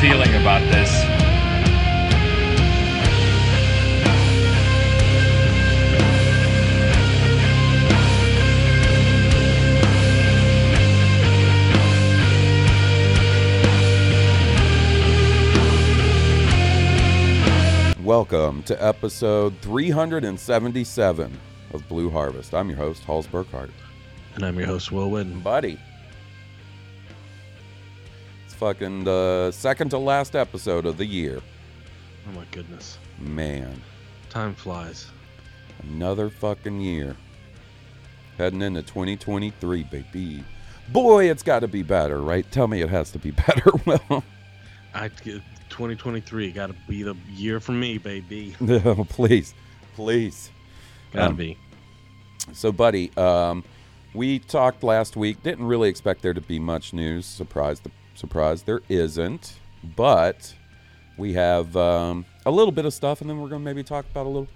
Feeling about this. Welcome to episode 377 of Blue Harvest. I'm your host, Halls Burkhart. And I'm your host, Will Witten. Buddy. Fucking the second to last episode of the year. Oh my goodness. Man, Time flies. another fucking year. Heading into 2023, baby. Boy, it's got to be better, right? Tell me it has to be better. well, I 2023 got to be the year for me, baby. no, please, please. Got to Um, be. So, buddy, um, we talked last week. Didn't really expect there to be much news. Surprise, surprise, there isn't. But we have um, a little bit of stuff, and then we're going to maybe talk about a little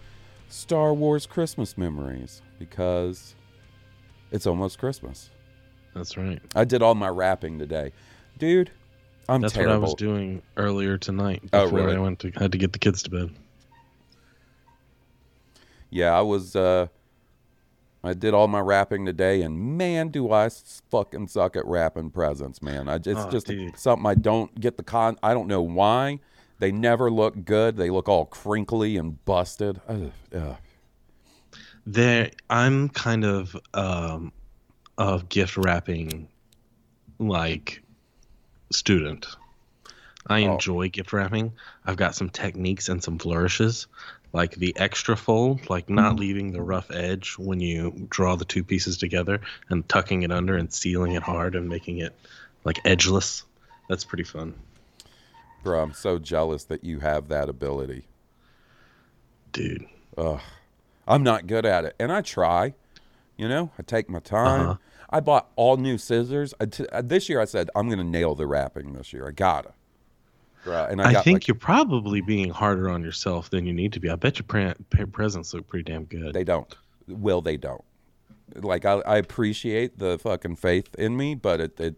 Star Wars Christmas memories because it's almost Christmas. That's right. I did all my wrapping today, dude. I'm That's terrible. what I was doing earlier tonight Oh, before really? I went to had to get the kids to bed. Yeah, I was. Uh, I did all my wrapping today, and man, do I fucking suck at wrapping presents, man. I just Oh, just dude. something I don't get the con. I don't know why. They never look good. They look all crinkly and busted. Ugh, ugh. There, I'm kind of um, a gift wrapping like student. I Oh. enjoy gift wrapping. I've got some techniques and some flourishes, like the extra fold, like not leaving the rough edge when you draw the two pieces together, and tucking it under and sealing it hard and making it like edgeless. That's pretty fun, Bro, I'm so jealous that you have that ability. dude. I'm not good at it, and I try. You know, I take my time. Uh-huh. I bought all new scissors. I t- uh, this year, I said I'm gonna nail the wrapping this year. I gotta. Right, and I, I, got think like, you're probably being harder on yourself than you need to be. I bet your pre- pre- presents look pretty damn good. They don't. Will they don't. Like I, I appreciate the fucking faith in me, but it, it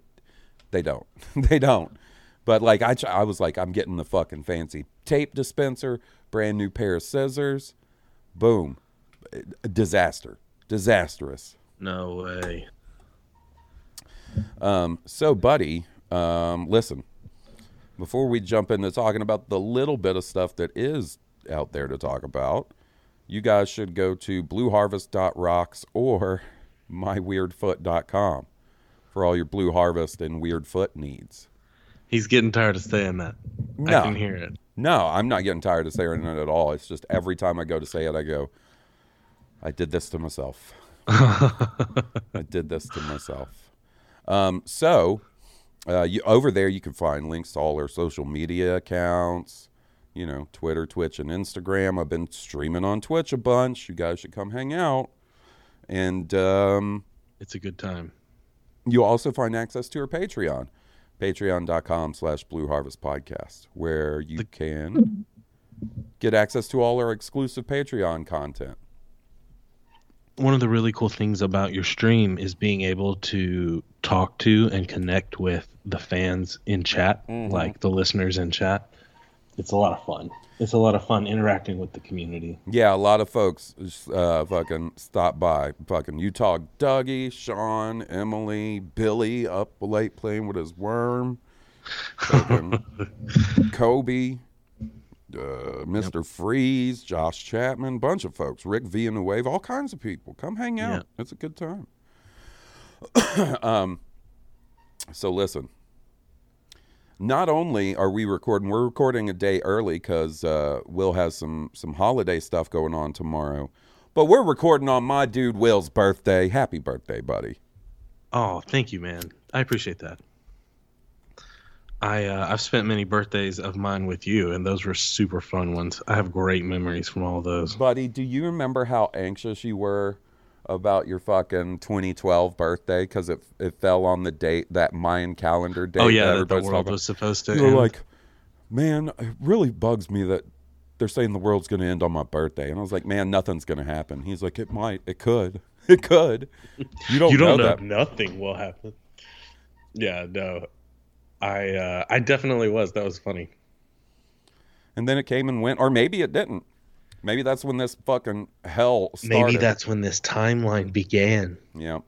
they don't. they don't. But like I, I was like, I'm getting the fucking fancy tape dispenser, brand new pair of scissors, boom, disaster, disastrous. no way. Um, so, buddy, um, listen. Before we jump into talking about the little bit of stuff that is out there to talk about, you guys should go to blueharvest.rocks or myweirdfoot.com for all your Blue Harvest and Weird Foot needs. He's getting tired of saying that. No. I can hear it. No, I'm not getting tired of saying it at all. It's just every time I go to say it, I go, I did this to myself. I did this to myself. Um, so, uh, you, over there, you can find links to all our social media accounts, you know, Twitter, Twitch, and Instagram. I've been streaming on Twitch a bunch. You guys should come hang out. And um, It's a good time. You'll also find access to our Patreon, patreon.com slash Blue Harvest Podcast, where you can get access to all our exclusive Patreon content. One of the really cool things about your stream is being able to talk to and connect with the fans in chat, like the listeners in chat. it's a lot of fun. It's a lot of fun interacting with the community. Yeah, a lot of folks uh, fucking stop by. Fucking you Utah Dougie, Sean, Emily, Billy up late playing with his worm. Kobe, uh, Mr. Freeze, Josh Chapman, bunch of folks, Rick Villanueva, all kinds of people. Come hang out. Yeah. It's a good time. um, so listen. Not only are we recording, we're recording a day early because uh, Will has some some holiday stuff going on tomorrow. But we're recording on my dude Will's birthday. Happy birthday, buddy! Oh, thank you, man. I appreciate that. I uh, I've spent many birthdays of mine with you, and those were super fun ones. I have great memories from all of those. Buddy, do you remember how anxious you were about your fucking 2012 birthday because it it fell on the date that Mayan calendar date? oh yeah, that that the world was supposed to. You were end. like, man, it really bugs me that they're saying the world's going to end on my birthday. And I was like, man, nothing's going to happen. He's like, it might, it could, it could. You don't, you don't know, that. nothing will happen. Yeah, no, I uh, I definitely was. That was funny. And then it came and went, or maybe it didn't. Maybe that's when this fucking hell started. Maybe that's when this timeline began. Yeah.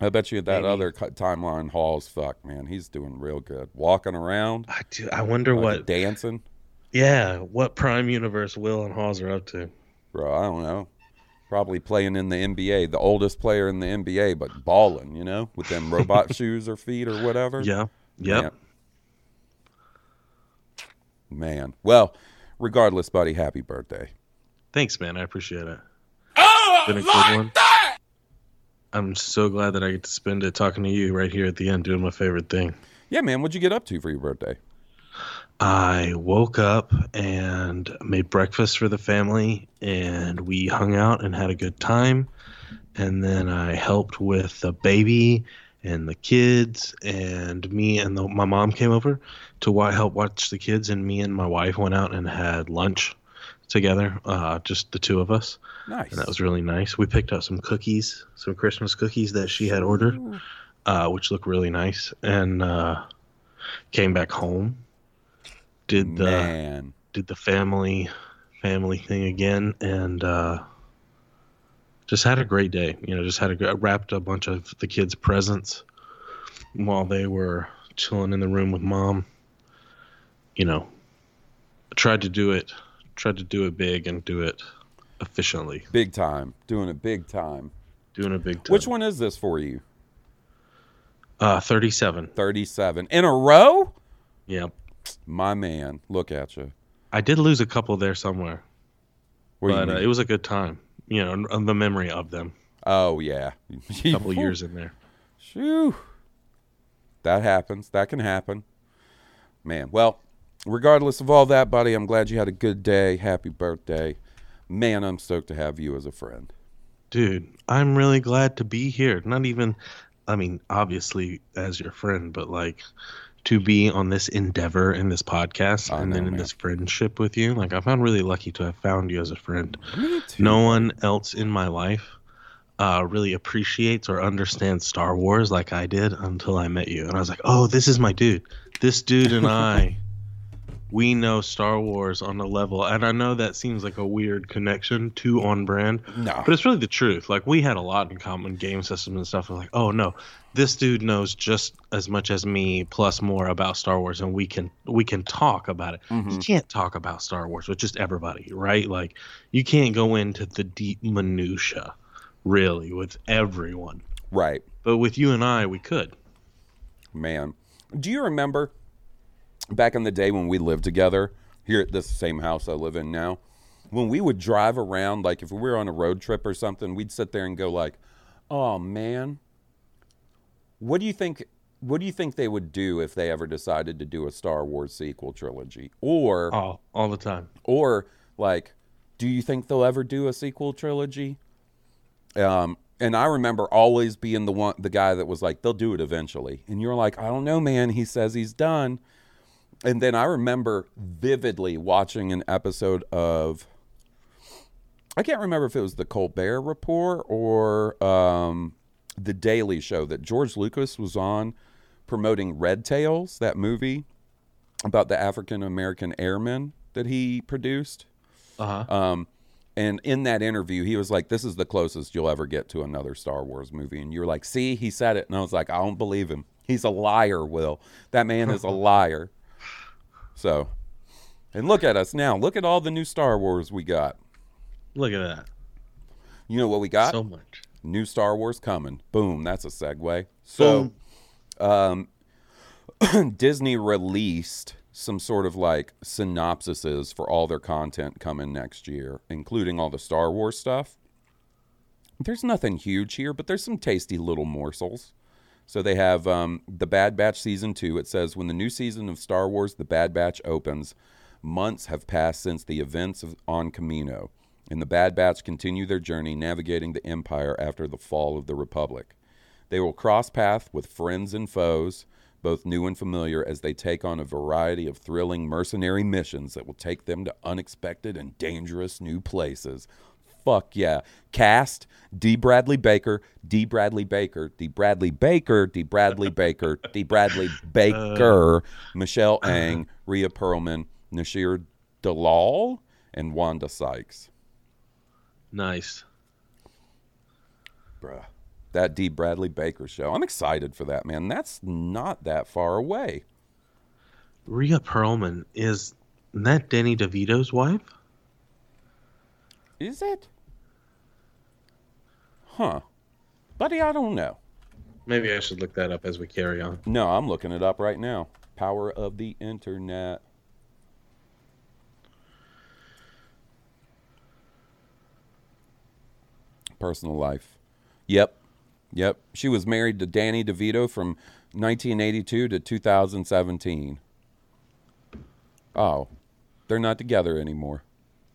I bet you that Maybe. other timeline Hall's fuck, man. He's doing real good. Walking around, I do. I wonder like, what. dancing. Yeah, what Prime Universe Will and Hawes are up to. Bro, I don't know. Probably playing in the NBA, the oldest player in the NBA, but balling, you know, with them robot shoes or feet or whatever. Yeah. Yep. Man. Man. Well, regardless, buddy, happy birthday. Thanks, man. I appreciate it. Oh, been a good one. I'm so glad that I get to spend it talking to you right here at the end, doing my favorite thing. Yeah, man. What'd you get up to for your birthday? I woke up and made breakfast for the family, and we hung out and had a good time. And then I helped with the baby and the kids, and me and the, my mom came over to help watch the kids, and me and my wife went out and had lunch together, uh, just the two of us, Nice. and that was really nice. We picked up some cookies, some Christmas cookies that she had ordered, uh, which looked really nice, and uh, came back home. Did the man. did the family family thing again and uh just had a great day you know just had a wrapped a bunch of the kids presents while they were chilling in the room with mom you know tried to do it tried to do it big and do it efficiently Big time. Doing it big time. doing a big time. Which one is this for you? uh 37 37 in a row? Yep. My man, look at you. i did lose a couple there somewhere What but uh, it was a good time you know the memory of them oh yeah, a couple years in there Shoo. That happens. That can happen. Man, well, regardless of all that, buddy, I'm glad you had a good day. Happy birthday. Man, I'm stoked to have you as a friend. Dude, I'm really glad to be here. Not even, I mean, obviously as your friend, but like to be on this endeavor in this podcast I and know, then in man. this friendship with you. Like, I found really lucky to have found you as a friend. No one else in my life uh, really appreciates or understands Star Wars like I did until I met you. And I was like, oh, this is my dude. This dude and I, we know Star Wars on a level. And I know that seems like a weird connection to on brand. No. But it's really the truth. Like we had a lot in common, game systems and stuff. I'm like, oh no, this dude knows just as much as me, plus more about Star Wars, and we can we can talk about it. You mm-hmm. can't talk about Star Wars with just everybody, right? Like you can't go into the deep minutia, really, with everyone. Right. But with you and I, we could. Man. Do you remember back in the day when we lived together here at this same house I live in now? When we would drive around, like if we were on a road trip or something, we'd sit there and go like, "Oh man, what do you think? What do you think they would do if they ever decided to do a Star Wars sequel trilogy?" Or, all all the time. or like, do you think they'll ever do a sequel trilogy? Um, and I remember always being the one, the guy that was like, they'll do it eventually. And you're like, I don't know, man. He says he's done. And then I remember vividly watching an episode of, I can't remember if it was the Colbert Report or um, the Daily Show that George Lucas was on promoting Red Tails, that movie about the African American airmen that he produced. Uh-huh. Um, and in that interview, he was like, "This is the closest you'll ever get to another Star Wars movie." And you're like, "See, he said it." And I was like, "I don't believe him. He's a liar, Will. That man is a liar." So, and look at us now. Look at all the new Star Wars we got. Look at that. You know what we got? So much. new Star Wars coming. Boom, that's a segue. So, um, Disney released some sort of like synopsises for all their content coming next year, including all the Star Wars stuff. There's nothing huge here, but there's some tasty little morsels. So they have um, the Bad Batch season two. It says when the new season of Star Wars, The Bad Batch opens, months have passed since the events of, on Kamino, and the Bad Batch continue their journey navigating the Empire after the fall of the Republic. They will cross paths with friends and foes, both new and familiar, as they take on a variety of thrilling mercenary missions that will take them to unexpected and dangerous new places. Fuck yeah. Cast D. Bradley Baker, D. Bradley Baker, D. Bradley Baker, D. Bradley Baker, D. Bradley Baker, Michelle uh. Ang, Rhea Perlman, Noshir Dalal, and Wanda Sykes. Nice. Bruh. That D. Bradley Baker show. I'm excited for that, man. That's not that far away. Rhea Perlman is that Danny DeVito's wife? Is it? Huh. Buddy, I don't know. Maybe I should look that up as we carry on. No, I'm looking it up right now. Power of the internet. Personal life. Yep. Yep. She was married to Danny DeVito from 1982 to 2017. Oh, they're not together anymore.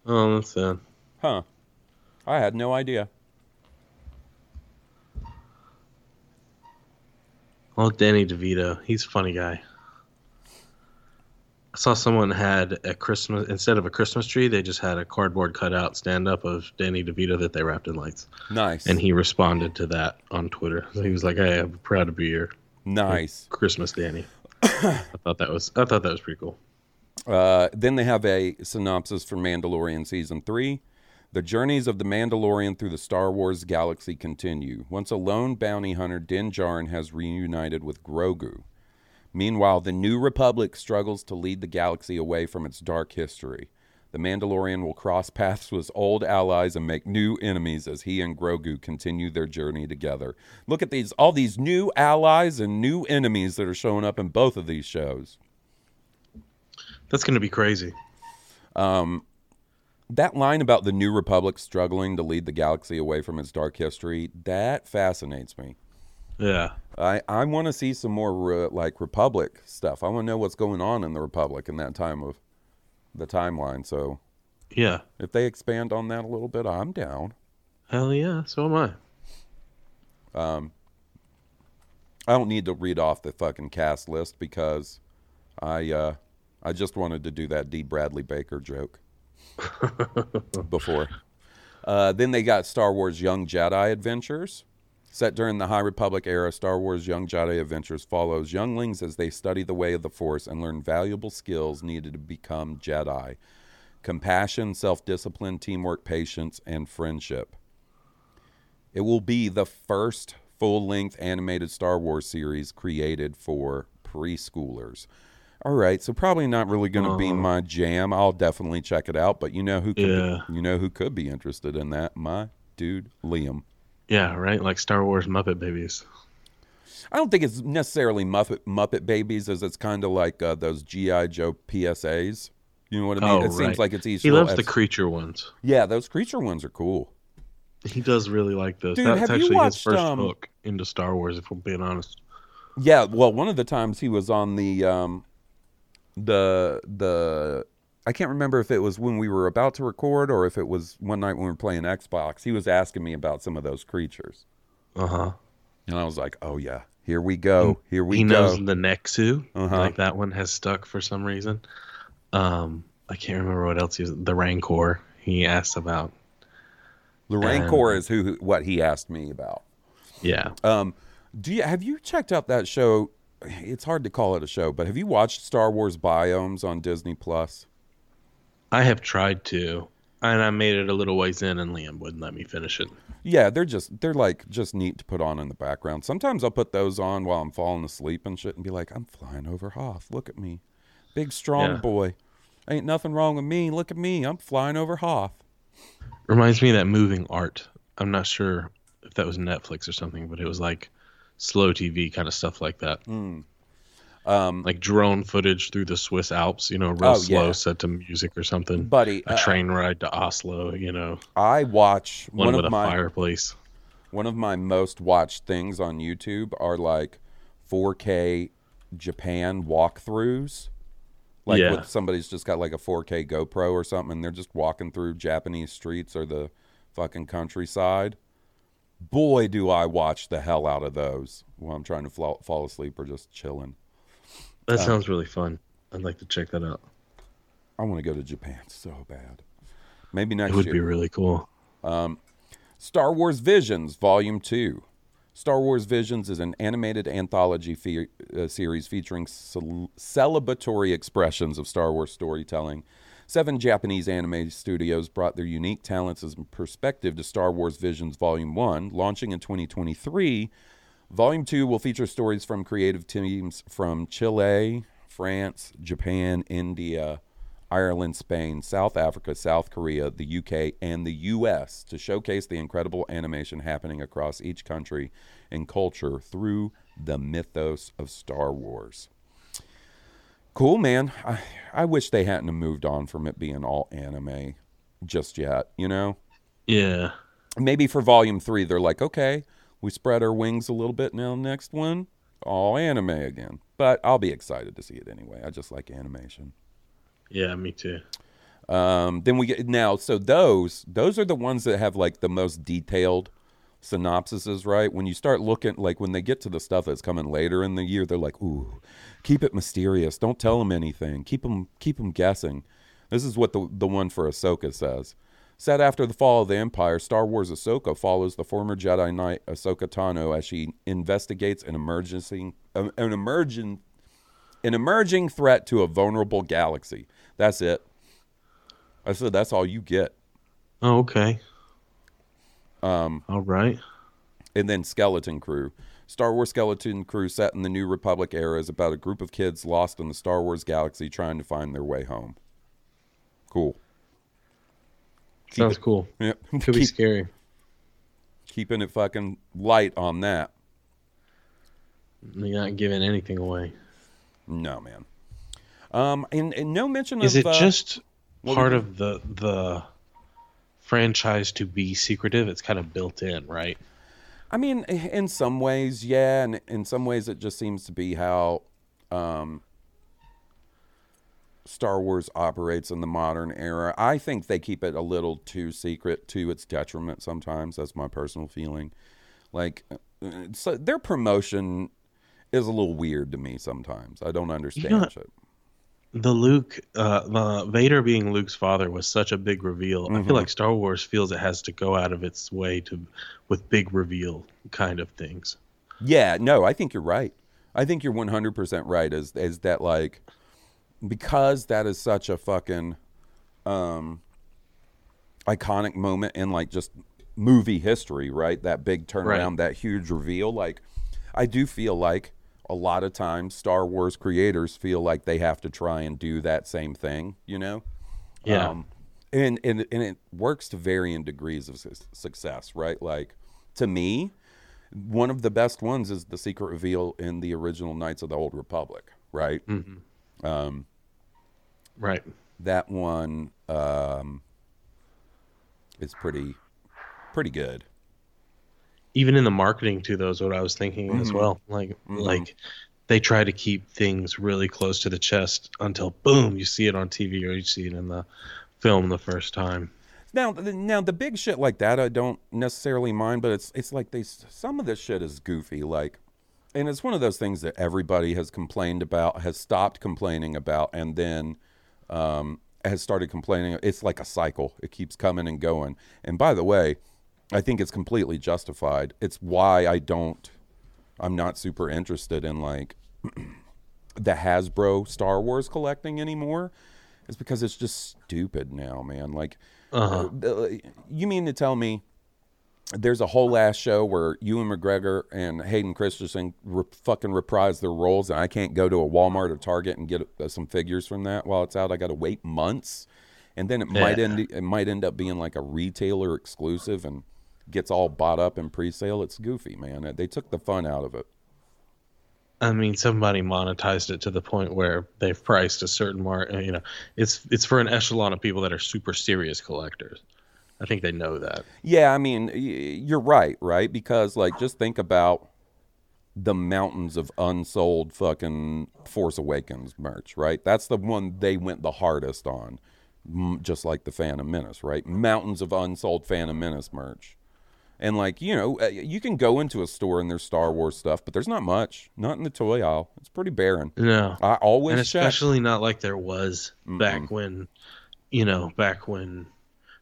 Oh, that's sad. Huh. I had no idea. Well, Danny DeVito, he's a funny guy. I saw someone had a Christmas instead of a Christmas tree, they just had a cardboard cutout stand up of Danny DeVito that they wrapped in lights. Nice. And he responded to that on Twitter. So he was like, "Hey, I'm proud to be here." nice. Christmas Danny." I thought that was I thought that was pretty cool. Uh, then they have a synopsis for Mandalorian season three. The journeys of the Mandalorian through the Star Wars galaxy continue. Once a lone bounty hunter, Din Djarin has reunited with Grogu. Meanwhile, the New Republic struggles to lead the galaxy away from its dark history. The Mandalorian will cross paths with old allies and make new enemies as he and Grogu continue their journey together. Look at these all these new allies and new enemies that are showing up in both of these shows. That's going to be crazy. Um, that line about the new republic struggling to lead the galaxy away from its dark history that fascinates me Yeah. i, I want to see some more re, like republic stuff i want to know what's going on in the republic in that time of the timeline so Yeah. if they expand on that a little bit i'm down Hell yeah. So am I. Um, i don't need to read off the fucking cast list because i uh i just wanted to do that d bradley baker joke before. Uh, then they got Star Wars Young Jedi Adventures. Set during the High Republic era, Star Wars Young Jedi Adventures follows younglings as they study the way of the Force and learn valuable skills needed to become Jedi compassion, self discipline, teamwork, patience, and friendship. It will be the first full length animated Star Wars series created for preschoolers. All right, so probably not really going to be my jam. I'll definitely check it out, but you know who could Yeah. be, you know who could be interested in that? My dude Liam. Yeah, right? Like Star Wars Muppet Babies. I don't think it's necessarily Muppet Muppet Babies, as it's kind of like uh, those GI Joe PSAs. You know what I mean? Oh, it right. seems like it's easy. He loves the creature ones. yeah, those creature ones are cool. He does really like those. Dude, That's have you actually watched, his first um, hook into Star Wars, if I'm being honest. Yeah, well, one of the times he was on the um, the the I can't remember if it was when we were about to record or if it was one night when we were playing Xbox. He was asking me about some of those creatures, Uh huh. and I was like, "Oh yeah, here we go, here we he go." knows the Nexu. Uh-huh. Like that one has stuck for some reason. Um, I can't remember what else he was. The Rancor. He asked about. the Rancor is who, who what he asked me about. Yeah. Um, do you have you checked out that show it's hard to call it a show, but have you watched Star Wars Biomes on Disney Plus? I have tried to, and I made it a little ways in, and Liam wouldn't let me finish it. Yeah, they're just they're like just neat to put on in the background. Sometimes I'll put those on while I'm falling asleep and shit and be like, I'm flying over Hoth. Look at me. Big strong Yeah. boy. Ain't nothing wrong with me. Look at me. I'm flying over Hoth. Reminds me of that moving art. I'm not sure if that was Netflix or something, but it was like slow TV kind of stuff like that. Hmm. Um, Like drone footage through the Swiss Alps, you know, real Oh, slow, yeah. set to music or something. buddy, a uh, train ride to Oslo, you know, I watch one, one, with of a my fireplace. one of my most watched things on YouTube are like 4K Japan walkthroughs. Like Yeah. with somebody's just got like a 4K GoPro or something and they're just walking through Japanese streets or the fucking countryside. Boy, do I watch the hell out of those while I'm trying to fall, fall asleep or just chilling. That sounds really fun. I'd like to check that out. I want to go to Japan so bad. Maybe next year. It would year. be really cool. Star Wars Visions, Volume 2. Star Wars Visions is an animated anthology fe- uh, series featuring cel- celebratory expressions of Star Wars storytelling. Seven Japanese anime studios brought their unique talents and perspective to Star Wars Visions Volume 1, launching in 2023. Volume 2 will feature stories from creative teams from Chile, France, Japan, India, Ireland, Spain, South Africa, South Korea, the UK, and the US to showcase the incredible animation happening across each country and culture through the mythos of Star Wars. Cool, man. I, I wish they hadn't have moved on from it being all anime just yet, you know? Yeah. Maybe for volume three, they're like, okay, we spread our wings a little bit now. Next one, all anime again. But I'll be excited to see it anyway. I just like animation. Yeah, me too. Um, then we get now. So those those are the ones that have like the most detailed synopsises, right? When you start looking, like when they get to the stuff that's coming later in the year, they're like, "Ooh, keep it mysterious. Don't tell them anything. Keep them keep them guessing." This is what the the one for Ahsoka says. Set after the fall of the Empire, Star Wars Ahsoka follows the former Jedi Knight Ahsoka Tano as she investigates an emergency an an emergent an emerging threat to a vulnerable galaxy. That's it. I said that's all you get. Oh, okay. Um. All right. And then Skeleton Crew. Star Wars Skeleton Crew set in the New Republic era is about a group of kids lost in the Star Wars galaxy trying to find their way home. Cool. Sounds cool. Yep. Could be scary. keeping it fucking light on that. You're not giving anything away. No, man. Um, and, and no mention Is of Is it uh, just part of the the franchise to be secretive? It's kind of built in, right? I mean, in some ways, yeah, and in some ways, it just seems to be how um, Star Wars operates in the modern era. I think they keep it a little too secret to its detriment sometimes. That's my personal feeling. Like, uh, so their promotion is a little weird to me sometimes. I don't understand know- it. The Luke, uh, the Vader being Luke's father was such a big reveal. I Mm-hmm. feel like Star Wars feels it has to go out of its way to with big reveal kind of things. Yeah, no, I think you're right. I think you're 100% right is is that like because that is such a fucking um iconic moment in like just movie history, right? That big turnaround, that huge reveal like I do feel like a lot of times Star Wars creators feel like they have to try and do that same thing, you know? Yeah. Um, and, and and it works to varying degrees of su- success, right? Like to me, one of the best ones is the secret reveal in the original Knights of the Old Republic, right? right. That one um, is pretty pretty good. Even in the marketing to those, what I was thinking Mm-hmm. as well, like like they try to keep things really close to the chest until boom, you see it on TV or you see it in the film the first time. Now, now the big shit like that, I don't necessarily mind, but it's it's like they some of this shit is goofy, like, and it's one of those things that everybody has complained about, has stopped complaining about, and then um, has started complaining. It's like a cycle; it keeps coming and going. And by the way, I think it's completely justified. It's why I don't, I'm not super interested in like the Hasbro Star Wars collecting anymore It's because it's just stupid now, man. Like, Uh-huh. uh, you mean to tell me there's a whole last show where Ewan McGregor and Hayden Christensen re- fucking reprise their roles, and I can't go to a Walmart or Target and get uh, some figures from that while it's out. I got to wait months, and then it might end it might end up being like a retailer exclusive and gets all bought up in pre-sale. It's goofy, man. They took the fun out of it. I mean, somebody monetized it to the point where they've priced a certain mark. Uh, you know, it's it's for an echelon of people that are super serious collectors. I think they know that. Yeah, I mean, you're right, right? Because like, just think about the mountains of unsold fucking Force Awakens merch, right? That's the one they went the hardest on, just like the Phantom Menace, right? Mountains of unsold Phantom Menace merch. And like, you know, uh, you can go into a store and there's Star Wars stuff, but there's not much. Not in the toy aisle. It's pretty barren. No, I always and check. especially not like there was back when, you know, back when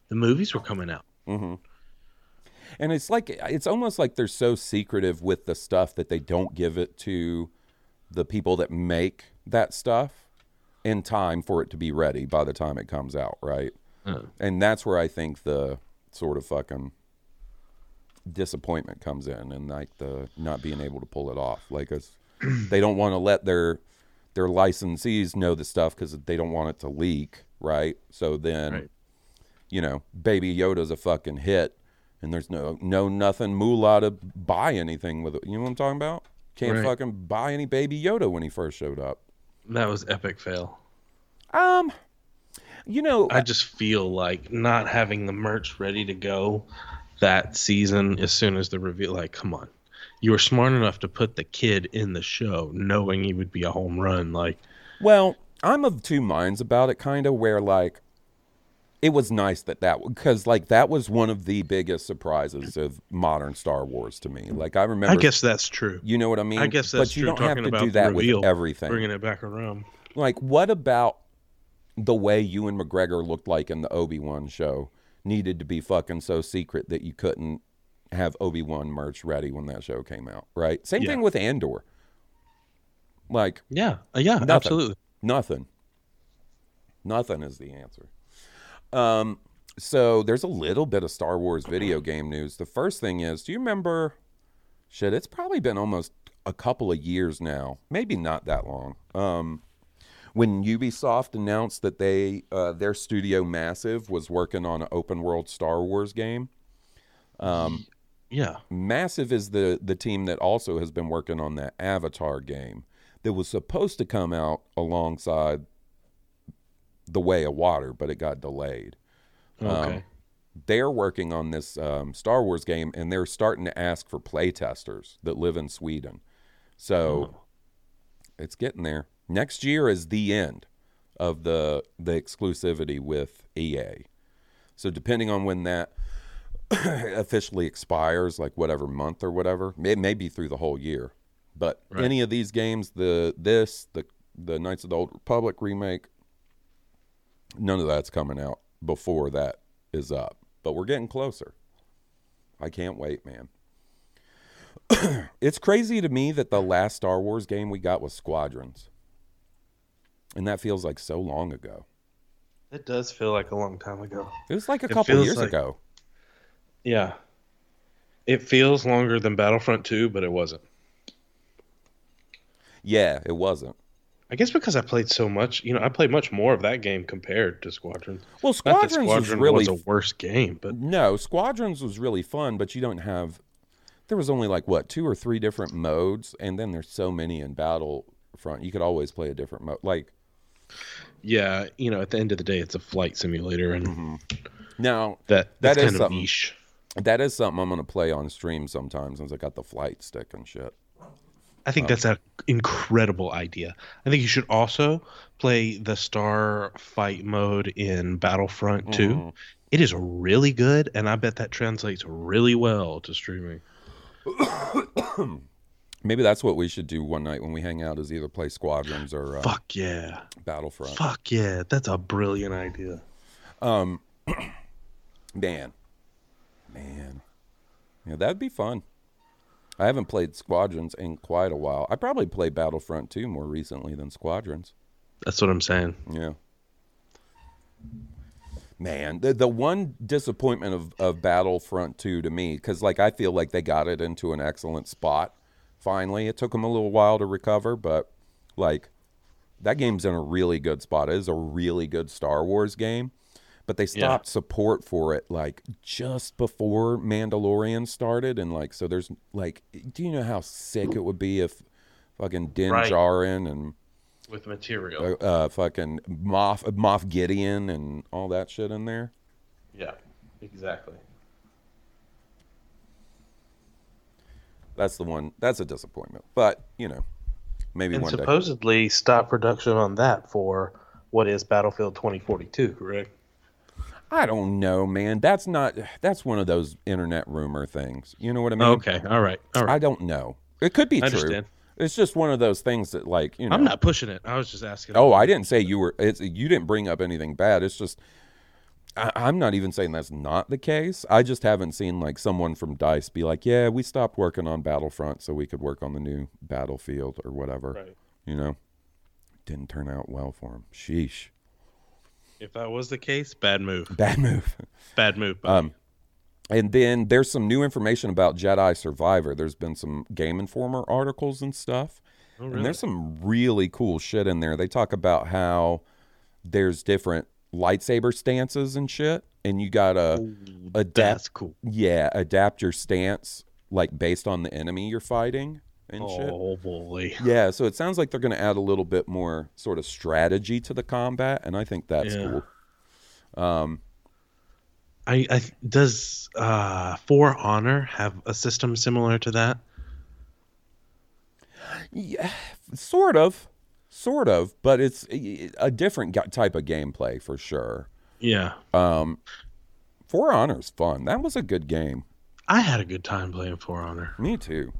the movies were coming out. And it's like it's almost like they're so secretive with the stuff that they don't give it to the people that make that stuff in time for it to be ready by the time it comes out, right? And that's where I think the sort of fucking disappointment comes in and like the not being able to pull it off. Like it's, they don't want to let their their licensees know the stuff cuz they don't want it to leak, right? So then Right. you know, Baby Yoda's a fucking hit, and there's no no nothing moolah to buy anything with it. You know what I'm talking about? Can't Right. fucking buy any Baby Yoda when he first showed up. That was epic fail. Um, you know, I just feel like not having the merch ready to go that season as soon as the reveal. Like, come on, you were smart enough to put the kid in the show, knowing he would be a home run. Like, well, I'm of two minds about it, kind of where like it was nice that that because like that was one of the biggest surprises of modern Star Wars to me. Like I remember, I guess that's true. you know what I mean. I guess that's but you true. don't have talking to about do that reveal, with everything. bringing it back around. like what about the way Ewan McGregor looked like in the Obi Wan show needed to be fucking so secret that you couldn't have Obi Wan merch ready when that show came out, right? Same Yeah. thing with Andor. Like Yeah, uh, yeah, Nothing. absolutely. nothing, nothing is the answer. Um, so there's a little bit of Star Wars video game news. The first thing is, do you remember? Shit, it's probably been almost a couple of years now, maybe not that long. Um, when Ubisoft announced that they uh, their studio Massive was working on an open world Star Wars game. Yeah, Massive is the the team that also has been working on that Avatar game that was supposed to come out alongside The Way of Water, but it got delayed. okay. They're working on this um, Star Wars game, and they're starting to ask for playtesters that live in Sweden. So it's getting there. Next year is the end of the the exclusivity with EA. So depending on when that officially expires, like whatever month or whatever, it may be through the whole year. But any of these games, the this, the the Knights of the Old Republic remake, none of that's coming out before that is up. But we're getting closer. I can't wait, man. it's crazy to me that the last Star Wars game we got was Squadrons. And that feels like so long ago. It does feel like a long time ago. It was like a It couple years like- ago. Yeah, it feels longer than Battlefront 2, but it wasn't. Yeah, it wasn't. I guess because I played so much, you know, I played much more of that game compared to Squadron. Well, that Squadrons was really was a worse game, but No, Squadrons was really fun, but you don't have. There was only like what two or three different modes, and then there's so many in Battlefront. You could always play a different mode. Like yeah, you know, at the end of the day, it's a flight simulator, and Mm-hmm. now, that That that's something. niche. that is something I'm gonna play on stream sometimes. Since I got the flight stick and shit. I think that's an incredible idea. I think you should also play the star fight mode in Battlefront 2. Mm-hmm. It is really good, and I bet that translates really well to streaming. Maybe that's what we should do one night when we hang out. Is either play Squadrons or uh, Fuck yeah. Battlefront. Fuck yeah. That's a brilliant idea. Um, man, man, yeah, that'd be fun. I haven't played Squadrons in quite a while. I probably played Battlefront 2 more recently than Squadrons. That's what I'm saying. Yeah. Man, the the one disappointment of, of Battlefront 2 to me, because like I feel like they got it into an excellent spot. Finally, it took them a little while to recover, but like that game's in a really good spot. It is a really good Star Wars game, but they Yeah. stopped support for it like just before Mandalorian started, and like so there's like, do you know how sick it would be if fucking Din Right. Djarin and With material. uh, uh, fucking Moff Moff Gideon and all that shit in there. yeah, exactly. That's the one. That's a disappointment. But you know, maybe And one day. supposedly stop production on that for what is Battlefield 2042, correct? I don't know, man. That's not. That's one of those internet rumor things. You know what I mean? Okay, all right, all right. I don't know. It could be I true. understand. It's just one of those things that, like, you know. I'm not pushing it. I was just asking. Oh, I didn't say you were. It's you didn't bring up anything bad. It's just. I, I'm not even saying that's not the case. I just haven't seen like someone from Dice be like, "Yeah, we stopped working on Battlefront so we could work on the new Battlefield or whatever." Right. You know, didn't turn out well for him. Sheesh, If that was the case, bad move. bad move. Bad move. buddy. Um, and then there's some new information about Jedi Survivor. There's been some Game Informer articles and stuff. Oh, And there's some really cool shit in there. They talk about how there's different lightsaber stances and shit, and you gotta adapt. That's cool. Yeah, adapt your stance like based on the enemy you're fighting and shit. Oh boy. Yeah, so it sounds like they're going to add a little bit more sort of strategy to the combat, and I think that's Yeah. cool. Um, I, I does uh For Honor have a system similar to that? Yeah, sort of, sort of, but it's a different type of gameplay for sure. Yeah. Um, For Honor's fun. That was a good game. I had a good time playing For Honor. Me too.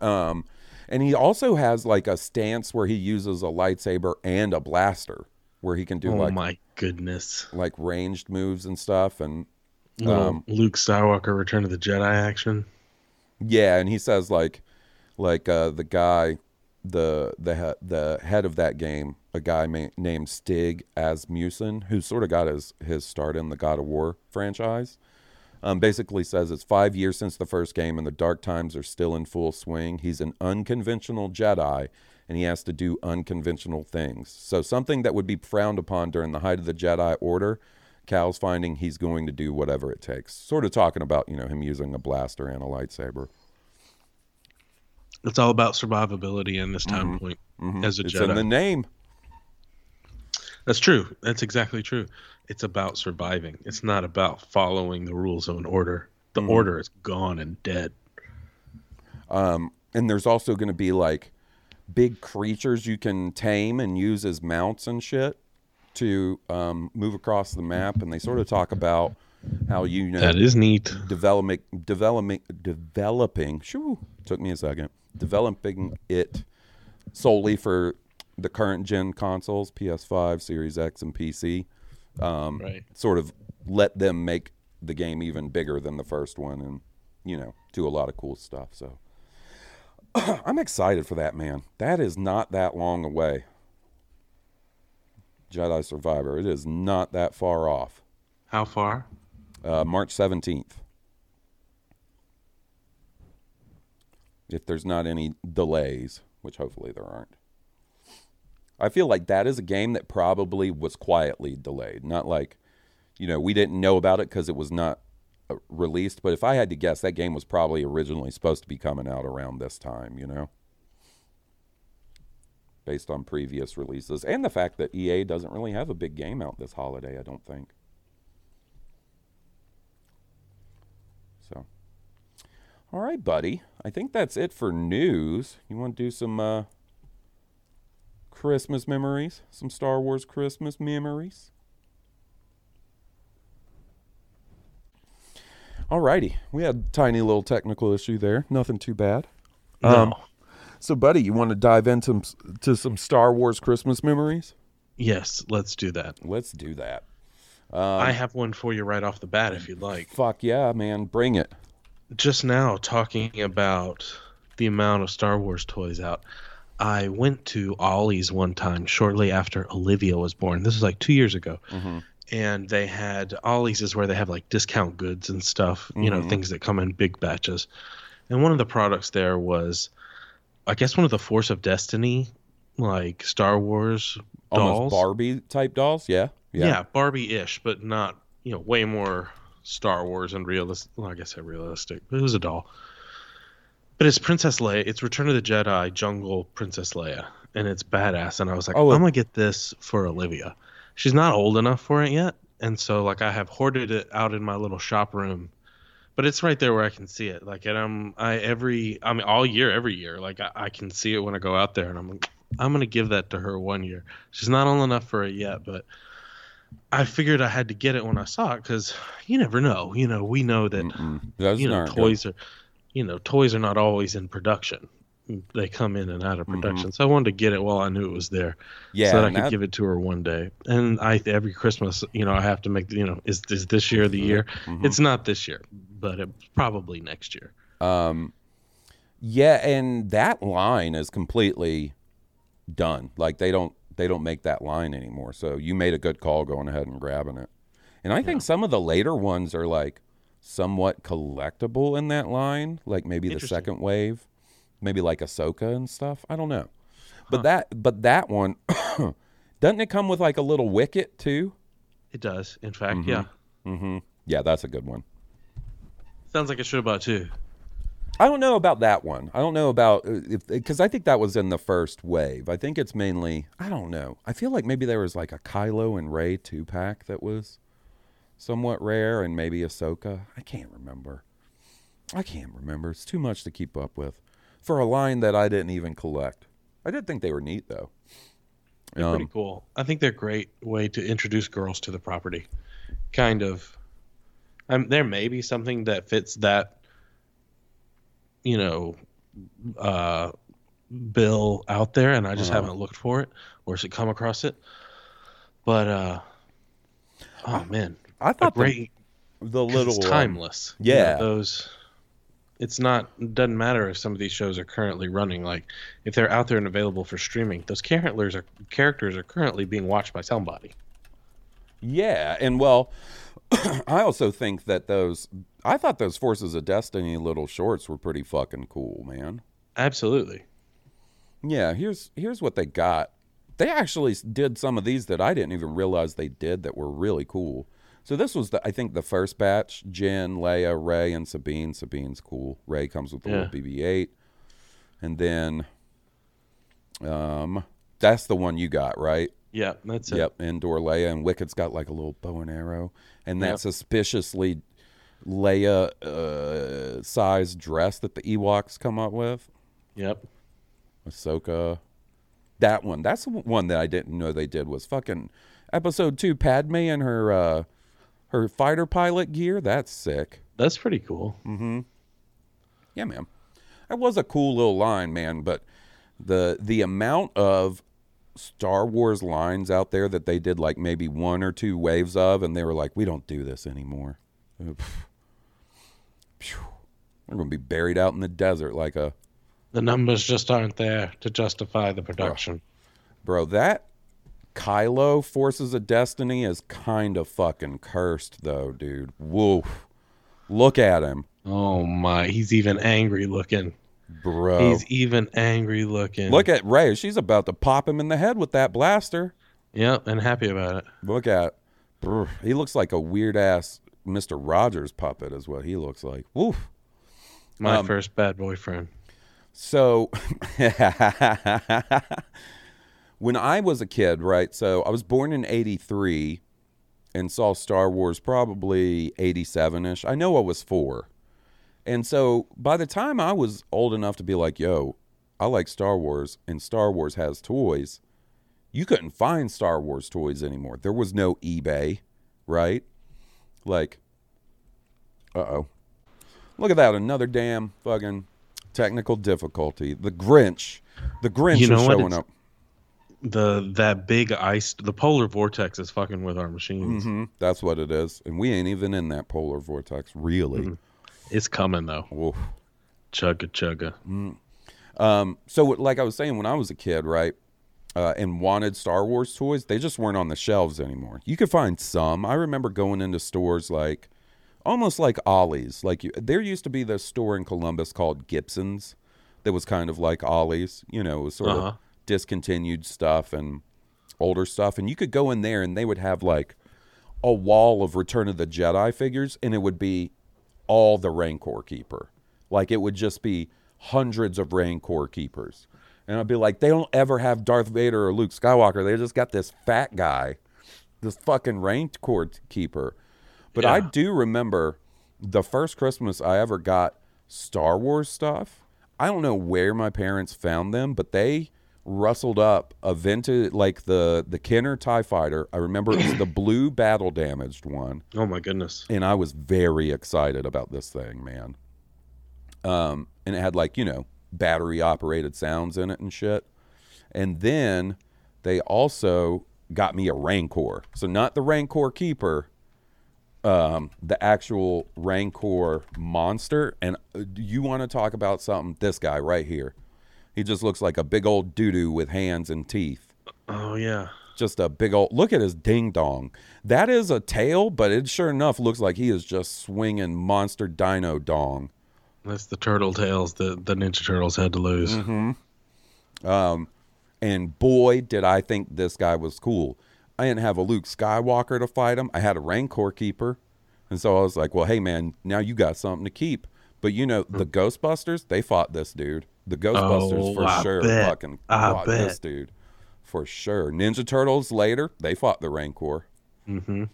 Um, and he also has like a stance where he uses a lightsaber and a blaster, where he can do oh like my goodness. like ranged moves and stuff. And Um, Luke Skywalker Return of the Jedi action. Yeah, and he says like, like uh, the guy, the the the head of that game, a guy ma- named Stig Asmussen, who sort of got his his start in the God of War franchise. Um, basically says it's five years since the first game, and the dark times are still in full swing. He's an unconventional Jedi, and he has to do unconventional things. So something that would be frowned upon during the height of the Jedi Order. Cal's finding he's going to do whatever it takes. Sort of talking about, you know, him using a blaster and a lightsaber. It's all about survivability in this time point as a Mm-hmm. It's Jedi. in the name. That's true. That's exactly true. It's about surviving. It's not about following the rules of an order. The Mm-hmm. order is gone and dead. Um, And there's also going to be like big creatures you can tame and use as mounts and shit to um, move across the map. And they sort of talk about how you know That is neat. development developing developing shoo, took me a second developing it solely for the current gen consoles ps5 series x and pc um, Right. sort of let them make the game even bigger than the first one and you know do a lot of cool stuff so i'm excited for that man that is not that long away jedi survivor it is not that far off How far? uh, March 17th. If there's not any delays, which hopefully there aren't. I feel like that is a game that probably was quietly delayed. Not like, you know, we didn't know about it because it was not uh, released. But if I had to guess, that game was probably originally supposed to be coming out around this time, you know? Based on previous releases. And the fact that EA doesn't really have a big game out this holiday, I don't think. So, all right, buddy. I think that's it for news. You want to do some uh, Christmas memories? Some Star Wars Christmas memories? All righty. We had a tiny little technical issue there. Nothing too bad. Um, No. So, buddy, you want to dive into to some Star Wars Christmas memories? Yes, let's do that. Let's do that. I have one for you right off the bat if you'd like. Fuck yeah, man. Bring it. Just now talking about the amount of Star Wars toys out. I went to Ollie's one time shortly after Olivia was born. This was like two years ago. Mm-hmm. And they had Ollie's is where they have like discount goods and stuff, you know, mm-hmm. things that come in big batches. And one of the products there was, I guess, one of the Force of Destiny, like Star Wars Almost dolls. Barbie type dolls. Yeah. Yeah, Barbie-ish, but not you know way more Star Wars and realistic. Well, I guess I realistic, but it was a doll. But it's Princess Leia. It's Return of the Jedi Jungle Princess Leia, and it's badass. And I was like, Oh, I'm gonna get this for Olivia. She's not old enough for it yet, and so like I have hoarded it out in my little shop room. But it's right there where I can see it. Like, and I'm I every I mean all year, every year. Like I, I can see it when I go out there, and I'm like, I'm gonna give that to her one year. She's not old enough for it yet, but I figured I had to get it when I saw it because you never know. You know, we know that. You know aren't good. toys are, you know, toys are not always in production. They come in and out of Mhm. production. So I wanted to get it while I knew it was there, Yeah. so that I could that- give it to her one day. And I every Christmas, you know, I have to make you know, is is this year the year? Mhm. It's not this year, but it's probably next year. Um, yeah, and that line is completely done. Like they don't they don't make that line anymore. So you made a good call going ahead and grabbing it. And I think some of the later ones are like somewhat collectible in that line, like maybe the second wave, maybe like Ahsoka and stuff. I don't know, but that but that one doesn't it come with like a little Wicket too? It does, in fact, Mhm. yeah. Mm-hmm. Yeah, that's a good one. Sounds like it should have bought two. I don't know about that one. I don't know about uh, if because I think that was in the first wave. I think it's mainly. I don't know. I feel like maybe there was like a Kylo and Rey two pack that was somewhat rare, and maybe Ahsoka. I can't remember. I can't remember. It's too much to keep up with for a line that I didn't even collect. I did think they were neat though. They're Um, pretty cool. I think they're a great way to introduce girls to the property. Kind of. Um, there may be something that fits that, you know, uh, bill out there, and I just Uh-huh. haven't looked for it or should come across it. But uh, oh man, I thought the, great the 'cause little it's um, timeless. You know, yeah. those. It's not it doesn't matter if some of these shows are currently running. Like if they're out there and available for streaming, those characters are characters are currently being watched by somebody. Yeah, and well, I also think that those I thought those Forces of Destiny little shorts were pretty fucking cool, man. Absolutely. Yeah, here's here's what they got. They actually did some of these that I didn't even realize they did that were really cool. So this was the I think the first batch: Jyn, Leia, Rey, and Sabine. Sabine's cool. Rey comes with the little BB-8, and then um, that's the one you got right. Yeah, that's it. Yep, Endor Leia and Wicket's got like a little bow and arrow, and that Yep. suspiciously Leia uh, size dress that the Ewoks come up with. Yep. Ahsoka, that one. That's the one that I didn't know they did was fucking episode two. Padme and her uh, her fighter pilot gear. That's sick. That's pretty cool. Mm-hmm. Yeah, man. That was a cool little line, man. But the the amount of Star Wars lines out there that they did like maybe one or two waves of, and they were like, "We don't do this anymore." We're gonna be buried out in the desert like a The numbers just aren't there to justify the production. bro. That Kylo Forces of Destiny is kind of fucking cursed, though, dude. Woof. Look at him, Oh my, he's even angry looking. Bro. He's even angry looking. Look at Rey. She's about to pop him in the head with that blaster. Yep, and happy about it. Look at. brr, He looks like a weird ass Mr. Rogers puppet, is what he looks like. Woof. My Um, first bad boyfriend. So, when I was a kid, right? So I was born in 83 and saw Star Wars probably 87 ish. I know I was four. And so by the time I was old enough to be like, yo, I like Star Wars and Star Wars has toys, you couldn't find Star Wars toys anymore. There was no eBay, right? Like, uh oh. Look at that. Another damn fucking technical difficulty. The Grinch. The Grinch You know is showing up. The that big ice, the polar vortex is fucking with our machines. hmm That's what it is. And we ain't even in that polar vortex, really. Mm-hmm. It's coming though. Oof. Chugga chugga. Um, so like I was saying, when I was a kid, right, uh, and wanted Star Wars toys, they just weren't on the shelves anymore. You could find some. I remember going into stores like, almost like Ollie's. Like you, there used to be this store in Columbus called Gibson's, that was kind of like Ollie's. You know, it was sort Uh-huh. of discontinued stuff and older stuff, and you could go in there and they would have like a wall of Return of the Jedi figures, and it would be all the Rancor Keeper. Like it would just be hundreds of Rancor Keepers. And I'd be like, they don't ever have Darth Vader or Luke Skywalker. They just got this fat guy, this fucking Rancor Keeper. But I do remember the first Christmas I ever got Star Wars stuff. I don't know where my parents found them, but they rustled up a vintage like the the Kenner Tie Fighter. I remember it was the blue battle damaged one Oh my goodness. and I was very excited about this thing, man. Um, and it had like you know battery operated sounds in it and shit. And then they also got me a Rancor, so not the Rancor Keeper, um, the actual Rancor monster. And uh, you want to talk about something? This guy right here, he just looks like a big old doo doo with hands and teeth Oh yeah. just a big old look at his ding dong. That is a tail, but it sure enough looks like he is just swinging monster dino dong. That's the turtle tails that the Ninja Turtles had to lose. Um, And boy, did I think this guy was cool. I didn't have a Luke Skywalker to fight him. I had a Rancor keeper. And so I was like, well, hey, man, now you got something to keep. But you know, the Ghostbusters, they fought this dude. The Ghostbusters Oh, for I sure bet. fucking I fought this dude. For sure. Ninja Turtles later, they fought the Rancor. Mm-hmm.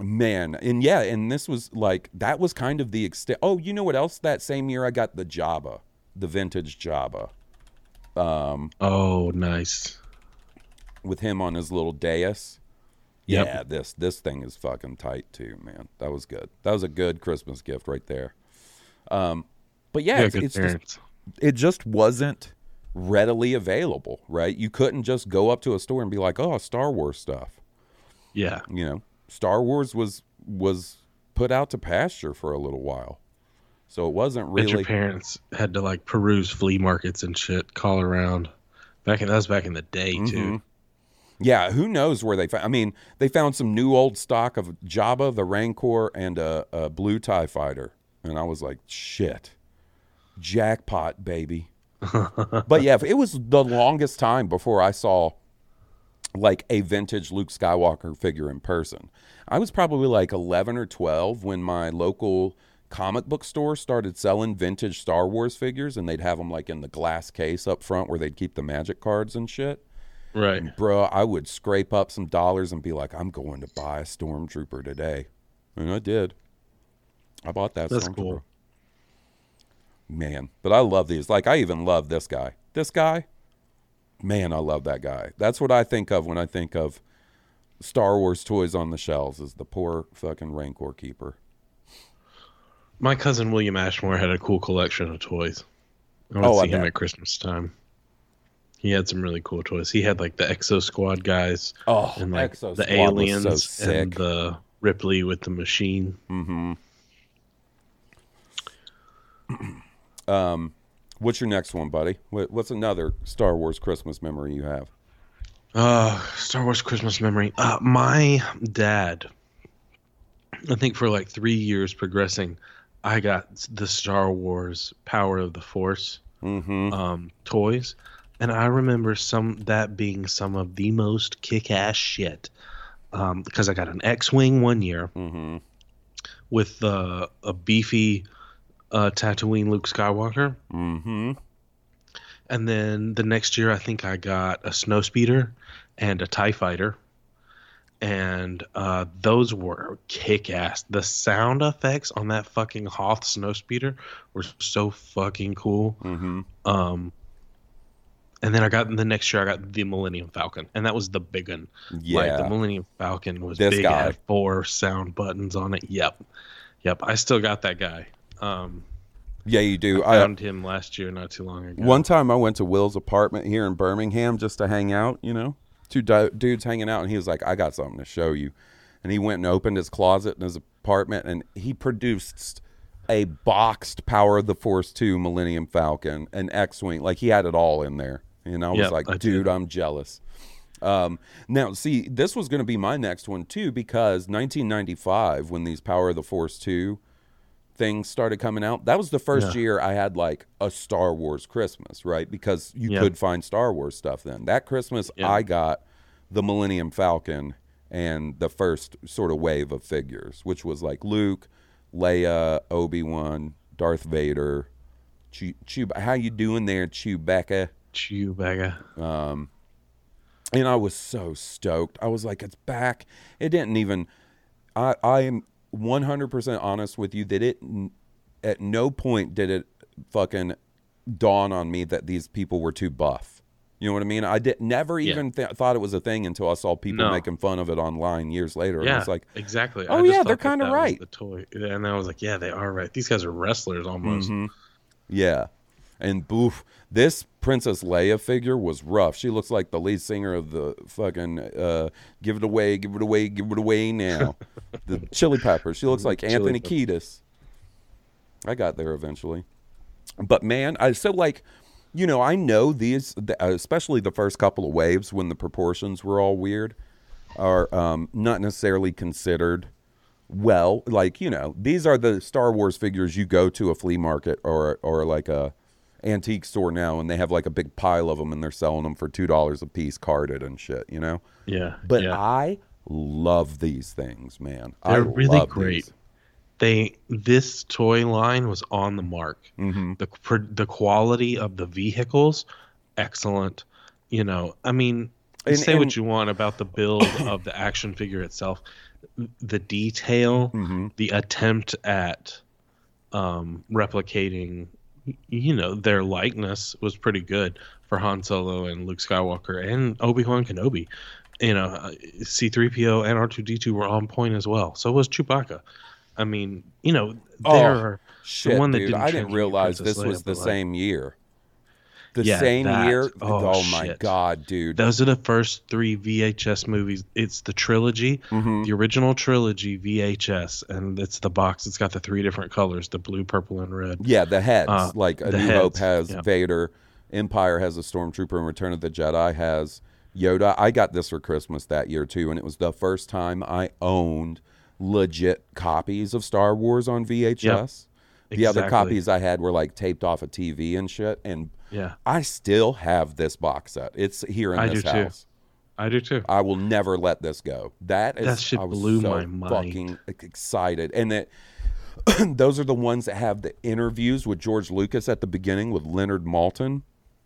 Man, and yeah, and this was like that was kind of the extent. Oh, you know what else? That same year, I got the Jabba, the vintage Jabba, Oh, nice. with him on his little dais. Yep. Yeah, this this thing is fucking tight too, man. That was good. That was a good Christmas gift right there. Um, but yeah, Yeah, it's, it's just. It just wasn't readily available, right? You couldn't just go up to a store and be like, "Oh, Star Wars stuff." yeah. you know, Star Wars was was put out to pasture for a little while. So it wasn't Bet your parents had to like peruse flea markets and shit, call around. Back in that was back in the day Mm-hmm. too. Yeah, who knows where they found I mean, they found some new old stock of Jabba, the Rancor, and a, a blue TIE fighter. And I was like, shit. Jackpot, baby. but yeah, it was the longest time before I saw like a vintage Luke Skywalker figure in person. I was probably like 11 or 12 when my local comic book store started selling vintage Star Wars figures and they'd have them like in the glass case up front where they'd keep the magic cards and shit. Right. Bro, I would scrape up some dollars and be like, I'm going to buy a stormtrooper today. And I did. I bought that That's stormtrooper. cool. Man, but I love these. Like I even love this guy. This guy, man, I love that guy. That's what I think of when I think of Star Wars toys on the shelves is the poor fucking Rancor keeper. My cousin William Ashmore had a cool collection of toys. I want Oh, to I see him bet. at Christmas time. He had some really cool toys. He had like the Exo Squad guys Oh, and like Exo the Squad aliens so and the Ripley with the machine. Mm-hmm. What's your next one, buddy? What, what's another Star Wars Christmas memory you have? Uh, Star Wars Christmas memory. Uh, my dad, I think for like three years progressing, I got the Star Wars Power of the Force Mm-hmm. um, toys, and I remember some that being some of the most kick-ass shit. Um, because I got an X-wing one year Mm-hmm. with uh, a beefy uh, Tatooine Luke Skywalker. Mm-hmm. And then the next year, I think I got a Snowspeeder and a Tie Fighter, and uh, those were kick ass. The sound effects on that fucking Hoth Snowspeeder were so fucking cool. Mm-hmm. Um, and then I got the next year, I got the Millennium Falcon, and that was the big one. Yeah. Like the Millennium Falcon was This big, guy. had four sound buttons on it. Yep, yep. I still got that guy. Um, yeah, you do. I I, found him last year, not too long ago. One time I went to Will's apartment here in Birmingham just to hang out, you know, two du- dudes hanging out, and he was like, I got something to show you. And he went and opened his closet in his apartment, and he produced a boxed Power of the Force 2 Millennium Falcon, an X-wing. Like he had it all in there. And I was Yep, like, I did. dude, I'm jealous. Um, now, see, this was going to be my next one too because 1995, when these Power of the Force 2 things started coming out, that was the first Yeah. year I had like a Star Wars Christmas, right? Because you Yeah. could find Star Wars stuff then. That Christmas, Yeah. I got the Millennium Falcon and the first sort of wave of figures, which was like Luke, Leia, Obi Wan, Darth Vader. Chew, Chew, how you doing there, Chewbacca? Chewbacca. Um, and I was so stoked. I was like, it's back. It didn't even. I I am one hundred percent honest with you that it at no point did it fucking dawn on me that these people were too buff. You know what I mean? I did never Yeah. even th- thought it was a thing until I saw people No. making fun of it online years later. And I Yeah, was like, exactly. oh, yeah, they're kinda right. The toy, and I was like, yeah, they are right. These guys are wrestlers almost. Mm-hmm. Yeah. And boof, this Princess Leia figure was rough. She looks like the lead singer of the fucking uh, Give It Away, Give It Away, Give It Away Now. the Chili Peppers. She looks like Chili Anthony Peppers. Kiedis. I got there eventually. But man, I so like, you know, I know these, especially the first couple of waves when the proportions were all weird, are um, not necessarily considered well. Like you know, these are the Star Wars figures you go to a flea market or or like a antique store now, and they have like a big pile of them, and they're selling them for two dollars a piece, carded and shit. You know, Yeah, but yeah. I love these things, man. They're really love great. these. they this toy line was on the mark. Mm-hmm. The the quality of the vehicles, excellent. You know, I mean, And- say and- what you want about the build of the action figure itself, the detail, Mm-hmm. the attempt at um, replicating, you know, their likeness was pretty good for Han Solo and Luke Skywalker and Obi Wan Kenobi. You know, uh, C3PO and R2D2 were on point as well. So was Chewbacca. I mean, you know, Oh, are Shit, one that dude, didn't I didn't realize this was the like- same year. The Yeah, same that- year. oh, my shit. god, dude. Those are the first three VHS movies. It's the trilogy, Mm-hmm. the original trilogy VHS, and it's the box. It's got the three different colors: the blue, purple, and red. Yeah, the heads. Uh, like A New Hope has yeah. Vader, Empire has a Stormtrooper, and Return of the Jedi has Yoda. I got this for Christmas that year too, and it was the first time I owned legit copies of Star Wars on VHS. The other copies I had were like taped off a TV and shit, and Yeah, I still have this box set. It's here in I this do too. house. I do too. I will never let this go. That is That shit I was blew so my mind. fucking excited, and that those are the ones that have the interviews with George Lucas at the beginning with Leonard Maltin.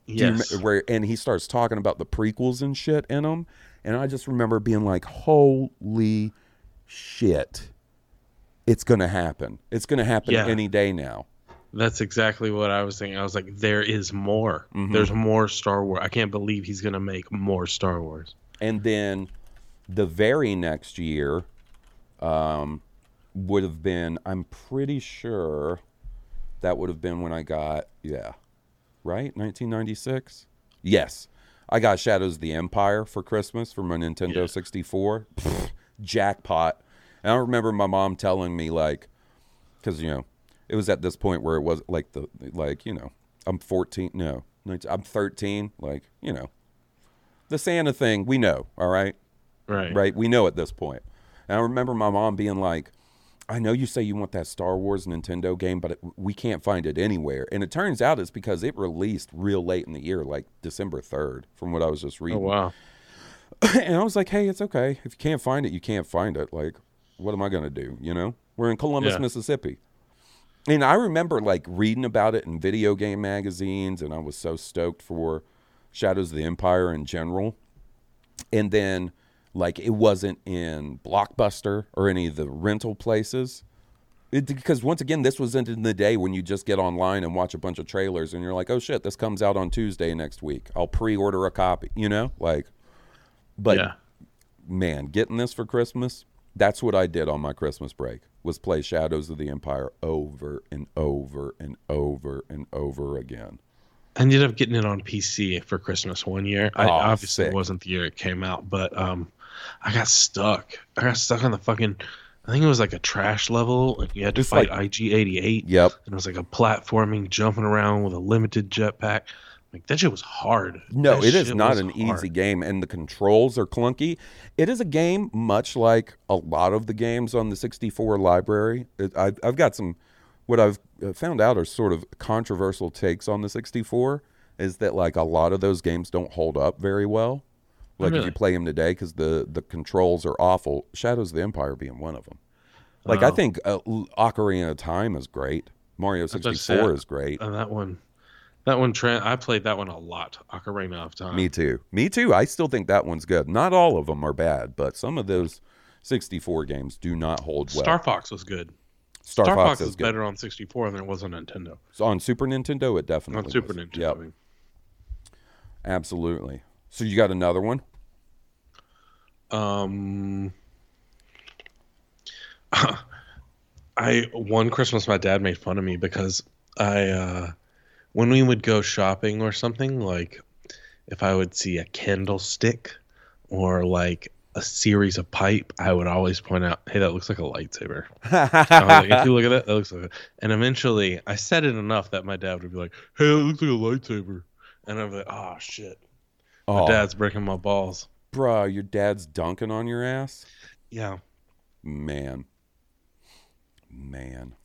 You Yes. where and he starts talking about the prequels and shit in them, and I just remember being like, "Holy shit, it's gonna happen! It's gonna happen Yeah. any day now." That's exactly what I was thinking. I was like, there is more. Mm-hmm. There's more Star Wars. I can't believe he's gonna make more Star Wars. And then the very next year um, would have been, I'm pretty sure that would have been when I got, yeah, right? 1996? Yes. I got Shadows of the Empire for Christmas for my Nintendo Yeah. 64. Pfft, jackpot. And I remember my mom telling me, like, because, you know, it was at this point where it was like the, like, you know, I'm 14, no, 19 I'm 13, like, you know, the Santa thing, we know, all right? Right. Right? We know at this point. And I remember my mom being like, I know you say you want that Star Wars Nintendo game, but it, we can't find it anywhere. And it turns out it's because it released real late in the year, like December 3rd, from what I was just reading. Oh reading. wow. and I was like, hey, it's okay. If you can't find it, you can't find it. Like, what am I going to do? You know? We're in Columbus, Yeah. Mississippi. And I remember like reading about it in video game magazines, and I was so stoked for Shadows of the Empire in general. And then, like, it wasn't in Blockbuster or any of the rental places. It, because once again, this was in the day when you just get online and watch a bunch of trailers, and you're like, "Oh shit, this comes out on Tuesday next week. I'll pre-order a copy." You know, like. But yeah. man, getting this for Christmas, that's what I did on my Christmas break. Was play Shadows of the Empire over and over and over and over again. I ended up getting it on PC for Christmas one year. I Oh, obviously sick. it wasn't the year it came out, but um, I got stuck. I got stuck on the fucking. I think it was like a trash level, and you had to It's fight like- IG88. Yep. And it was like a platforming, jumping around with a limited jetpack. Like that shit was hard. No, That it is not an hard. easy game, and the controls are clunky. It is a game much like a lot of the games on the 64 library. It, I've, I've got some, what I've uh, found out are sort of controversial takes on the 64 is that like a lot of those games don't hold up very well. Like if really? you play them today, because the, the controls are awful. Shadows of the Empire being one of them. Like I Oh. think uh, Ocarina of Time is great. Mario was about to 64 say, is great. And that one, that one, tra- I played that one a lot. Ocarina of Time. Me too. Me too. I still think that one's good. Not all of them are bad, but some of those 64 games do not hold well. Star Fox was good. Star, Star, Fox, Fox is is better on 64 than it was on Nintendo. So on Super Nintendo, it definitely On Super was. Nintendo. Yep, I mean. absolutely. So you got another one? Um, I one Christmas my dad made fun of me because I uh when we would go shopping or something like if I would see a candlestick or like a series of pipe, I would always point out, "Hey, that looks like a lightsaber." Like, if you look at that, that looks like. A... And eventually, I said it enough that my dad would be like, "Hey, that looks like a lightsaber," and I'm like, "Oh shit, my Oh, dad's breaking my balls." bruh, your dad's dunking on your ass? Yeah. Man. Man.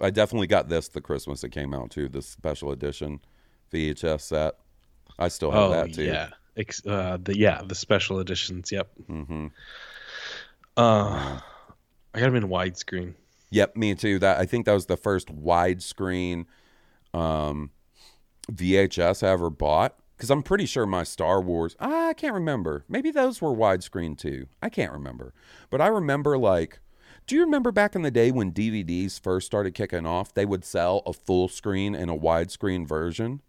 I definitely got this the Christmas it came out too, this special edition VHS set. I still have Oh that too. yeah, Ex- uh, the yeah the special editions. Yep. hmm Uh, I got them in widescreen. Yep, me too. That I think that was the first widescreen um, VHS I ever bought. Because I'm pretty sure my Star Wars, I can't remember. Maybe those were widescreen too. I can't remember. But I remember like, do you remember back in the day when DVDs first started kicking off? They would sell a full screen and a widescreen version.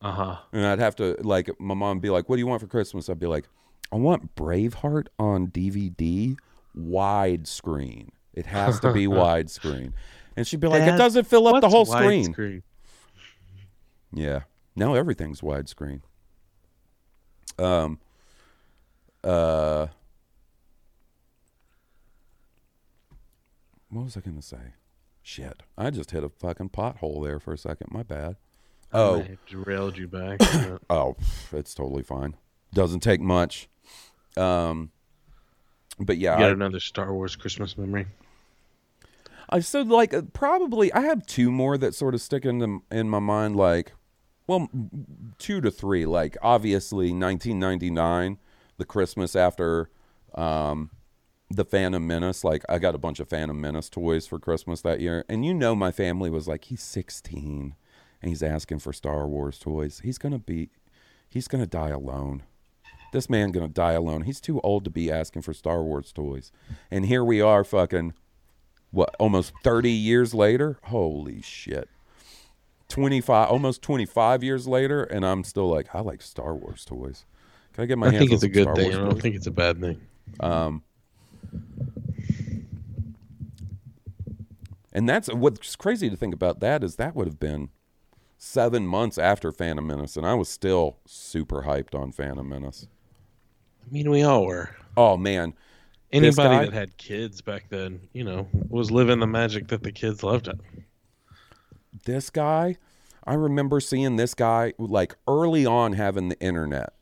Uh huh. And I'd have to like my mom would be like, "What do you want for Christmas?" I'd be like, "I want Braveheart on DVD, widescreen. It has to be widescreen." And she'd be like, "It doesn't fill up the whole What's screen." Yeah. Now everything's widescreen. Um. Uh. What was I gonna say? Shit! I just hit a fucking pothole there for a second. My bad. Oh. I derailed you back. Oh, it's totally fine. Doesn't take much. Um, but yeah, you got I, another Star Wars Christmas memory? I so like uh, probably I have two more that sort of stick in the, in my mind. Like, well, two to three. Like, obviously, 1999, the Christmas after um, the Phantom Menace. Like, I got a bunch of Phantom Menace toys for Christmas that year, and you know, my family was like, he's 16 and he's asking for Star Wars toys. He's gonna be, he's gonna die alone. This man gonna die alone. He's too old to be asking for Star Wars toys. And here we are, fucking what almost 30 years later holy shit 25 almost 25 years later and i'm still like i like star wars toys can i get my I hands think on it's a good Star thing. Wars I don't toys? think it's a bad thing. um and that's what's crazy to think about that is that would have been seven months after phantom menace and i was still super hyped on phantom menace I mean, we all were. oh man Anybody guy- that had kids back then, you know, was living the magic that the kids loved it. this guy i remember seeing this guy like early on having the internet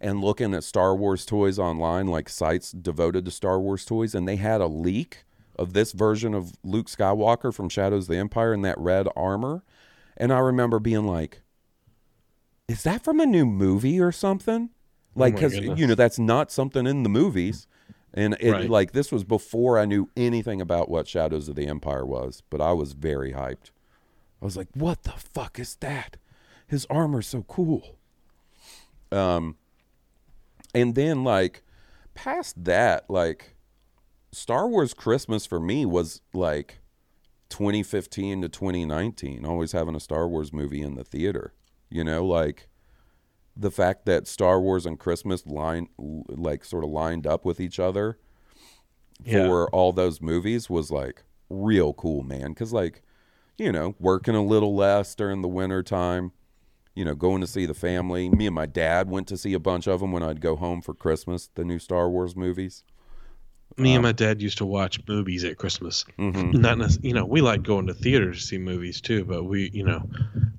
and looking at star wars toys online like sites devoted to star wars toys and they had a leak of this version of luke skywalker from shadows of the empire in that red armor and i remember being like is that from a new movie or something like because goodness. you know that's not something in the movies and it Right. like this was before i knew anything about what shadows of the empire was but i was very hyped I was like, "What the fuck is that? His armor's so cool." Um, and then like past that, like Star Wars Christmas for me was like 2015 to 2019. Always having a Star Wars movie in the theater, you know, like the fact that Star Wars and Christmas line like sort of lined up with each other Yeah. for all those movies was like real cool, man. Cause like, you know, working a little less during the winter time, you know, going to see the family. Me and my dad went to see a bunch of them when I'd go home for Christmas, the new Star Wars movies. Me and my dad used to watch movies at Christmas. Mm-hmm. Not you know, we like going to theaters to see movies too, but we, you know,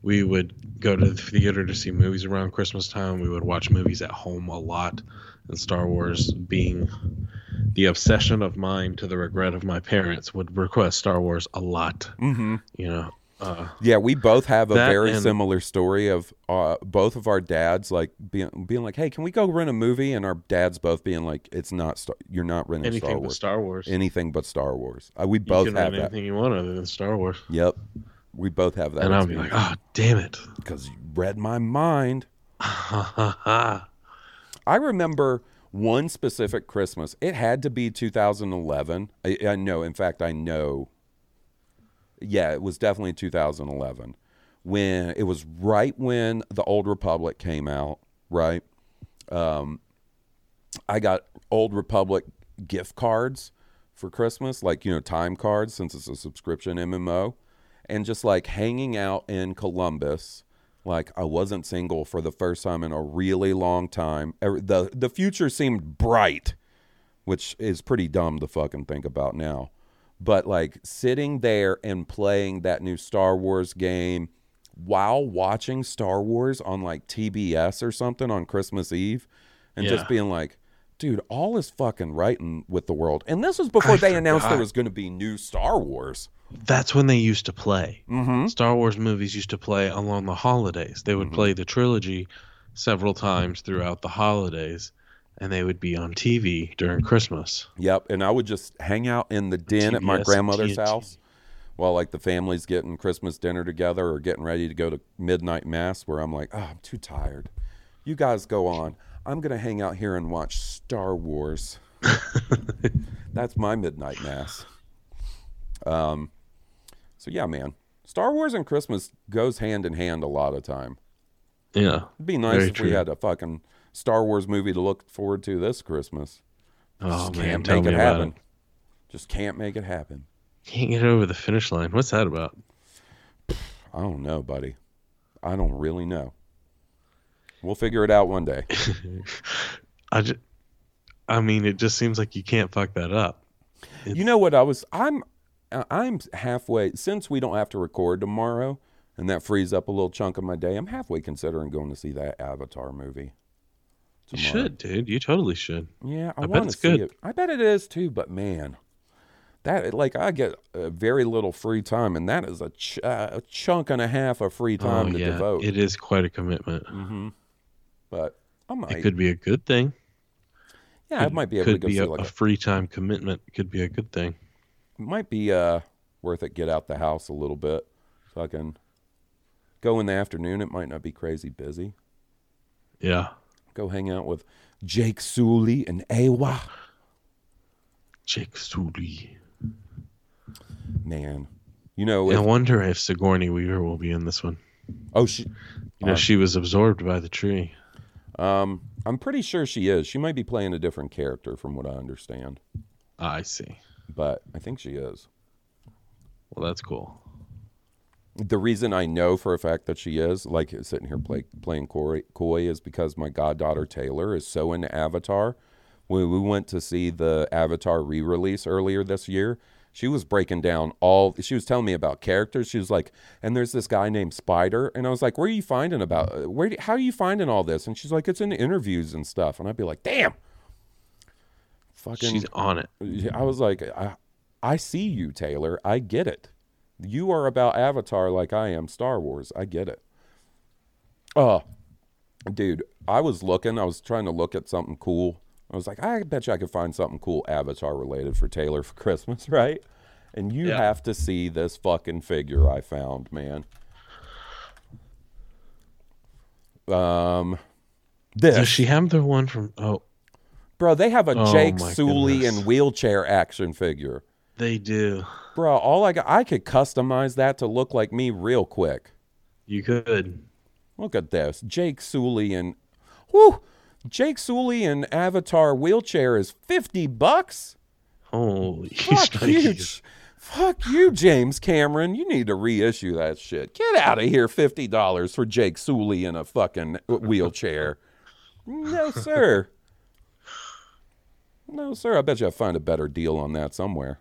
we would go to the theater to see movies around Christmas time. We would watch movies at home a lot, and Star Wars being the obsession of mine to the regret of my parents would request Star Wars a lot. Mm-hmm. You know, uh, Yeah, we both have a very and- similar story of uh, both of our dads like being being like, "Hey, can we go rent a movie?" And our dads both being like, "It's not Star- you're not renting anything Star but Wars. Star Wars. anything but Star Wars." Uh, we you both can have that. anything you want other than Star Wars. Yep, we both have that. and I'll be like, oh, damn it. because you read my mind. I remember one specific Christmas. It had to be 2011. I, I know. In fact, I know. Yeah, it was definitely 2011 when it was right when the Old Republic came out. Right. Um, I got Old Republic gift cards for Christmas, like you know, time cards since it's a subscription MMO, and just like hanging out in Columbus like I wasn't single for the first time in a really long time. The the future seemed bright, which is pretty dumb to fucking think about now. But like sitting there and playing that new Star Wars game while watching Star Wars on like TBS or something on Christmas Eve and Yeah. just being like, dude, all is fucking right in, with the world. And this was before I they announced there was going to be new Star Wars. That's when they used to play. Mm-hmm. Star Wars movies used to play along the holidays. They would Mm-hmm. play the trilogy several times throughout the holidays, and they would be on TV during Christmas. Yep, and I would just hang out in the den at my grandmother's house while like the family's getting Christmas dinner together or getting ready to go to midnight mass where I'm like, "Oh, I'm too tired. You guys go on. I'm going to hang out here and watch Star Wars." That's my midnight mass. Um so yeah, man. Star Wars and Christmas goes hand in hand a lot of time. Yeah. It'd be nice if we had a fucking Star Wars movie to look forward to this Christmas. Oh Just man, can't make it happen. it. Just can't make it happen. Can't get over the finish line. What's that about? I don't know, buddy. I don't really know. We'll figure it out one day. I just, I mean, it just seems like you can't fuck that up. you know what I was I'm I'm halfway since we don't have to record tomorrow and that frees up a little chunk of my day. I'm halfway considering going to see that Avatar movie. You should, dude. You totally should. Yeah, I, I bet want to see good. it. I bet it is too, but man, that like I get uh, very little free time and that is a, ch- uh, a chunk and a half of free time oh to yeah, devote. it is quite a commitment. mm-hmm. But I might. It could be a good thing. yeah, Could- might be able could to go be a, like a a free time commitment. Could be a good thing. It might be uh worth it get out the house a little bit so I can go in the afternoon. It might not be crazy busy. Yeah. Go hang out with Jake Sully and Awa. Jake Sully. Man, you know, I wonder if Sigourney Weaver will be in this one. oh, she, You know, Uh, she was absorbed by the tree. um, I'm pretty sure she is. She might be playing a different character from what I understand, I see. but I think she is. Well, that's cool. The reason I know for a fact that she is, like sitting here play, playing coy, coy, is because my goddaughter Taylor is so into Avatar. When we went to see the Avatar re release earlier this year, she was breaking down all, she was telling me about characters. She was like, and there's this guy named Spider. And I was like, where are you finding about, where, do, how are you finding all this? And she's like, it's in interviews and stuff. And I'd be like, damn. Fucking, She's on it. I was like, I, I see you, Taylor. I get it. You are about Avatar like I am Star Wars. I get it. Oh, dude, I was looking. I was trying to look at something cool. I was like, I bet you I could find something cool Avatar related for Taylor for Christmas, right? And you Yeah. have to see this fucking figure I found, man. Um, this, Does she have the one from? Oh, bro. They have a Oh, Jake Sully and wheelchair action figure. They do. Bro, all I got, I could customize that to look like me real quick. You could. Look at this. Jake Sully and whoo, Jake Sully and Avatar wheelchair is 50 bucks? Holy Fuck you. Fuck you, James Cameron. You need to reissue that shit. Get out of here, $50 for Jake Sully in a fucking wheelchair. no, sir. No, sir. I bet you I find a better deal on that somewhere.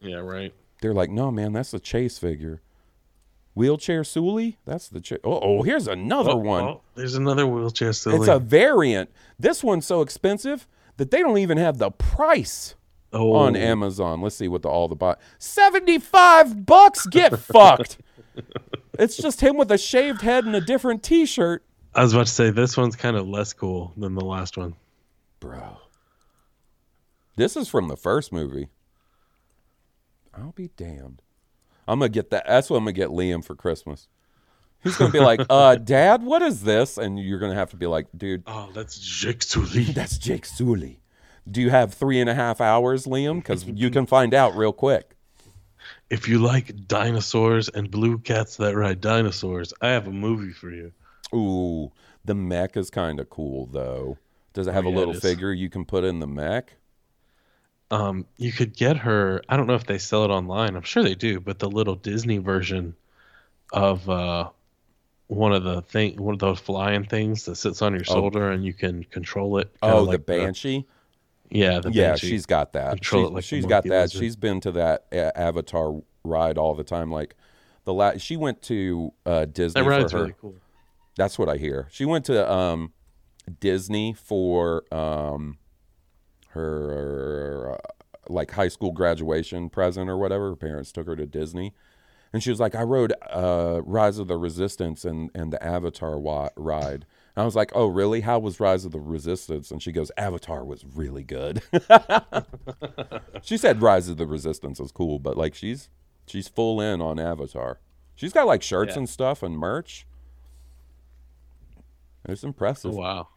Yeah, right. They're like, no, man, that's the Chase figure. Wheelchair Sully? That's the Chase. Oh, oh, here's another Oh, one. oh, there's another wheelchair Sully. It's a variant. This one's so expensive that they don't even have the price oh, on Amazon. Let's see what the all the buy. Seventy-five bucks. Get fucked. It's just him with a shaved head and a different T-shirt, I was about to say this one's kind of less cool than the last one. bro. This is from the first movie. I'll be damned. I'm gonna get that. That's what I'm gonna get Liam for Christmas. He's gonna be like, "Uh, Dad, what is this?" And you're gonna have to be like, "Dude, Oh, that's Jake Sully. that's Jake Sully." Do you have three and a half hours, Liam? Because you can find out real quick. If you like dinosaurs and blue cats that ride dinosaurs, I have a movie for you. Ooh, the mech is kind of cool though. Does it have Oh, a yeah, little figure you can put in the mech? Um, you could get her. I don't know if they sell it online. I'm sure they do, but the little Disney version of uh, one of the thing, one of those flying things that sits on your shoulder and you can control it. Oh, the like Banshee. yeah, the yeah, Banshee. she's got that. Control She's- it like she's got that. lizard. She's been to that uh, Avatar ride all the time. Like the last, she went to uh, Disney that ride's for her. really cool. That's what I hear. She went to um, Disney for um, her uh, like high school graduation present or whatever. Her parents took her to Disney, and she was like, "I rode uh, Rise of the Resistance and and the Avatar wa- ride." And I was like, "Oh, really? How was Rise of the Resistance?" And she goes, "Avatar was really good." she said Rise of the Resistance was cool, but like she's she's full in on Avatar. She's got like shirts Yeah. and stuff and merch. It's impressive. Oh, wow.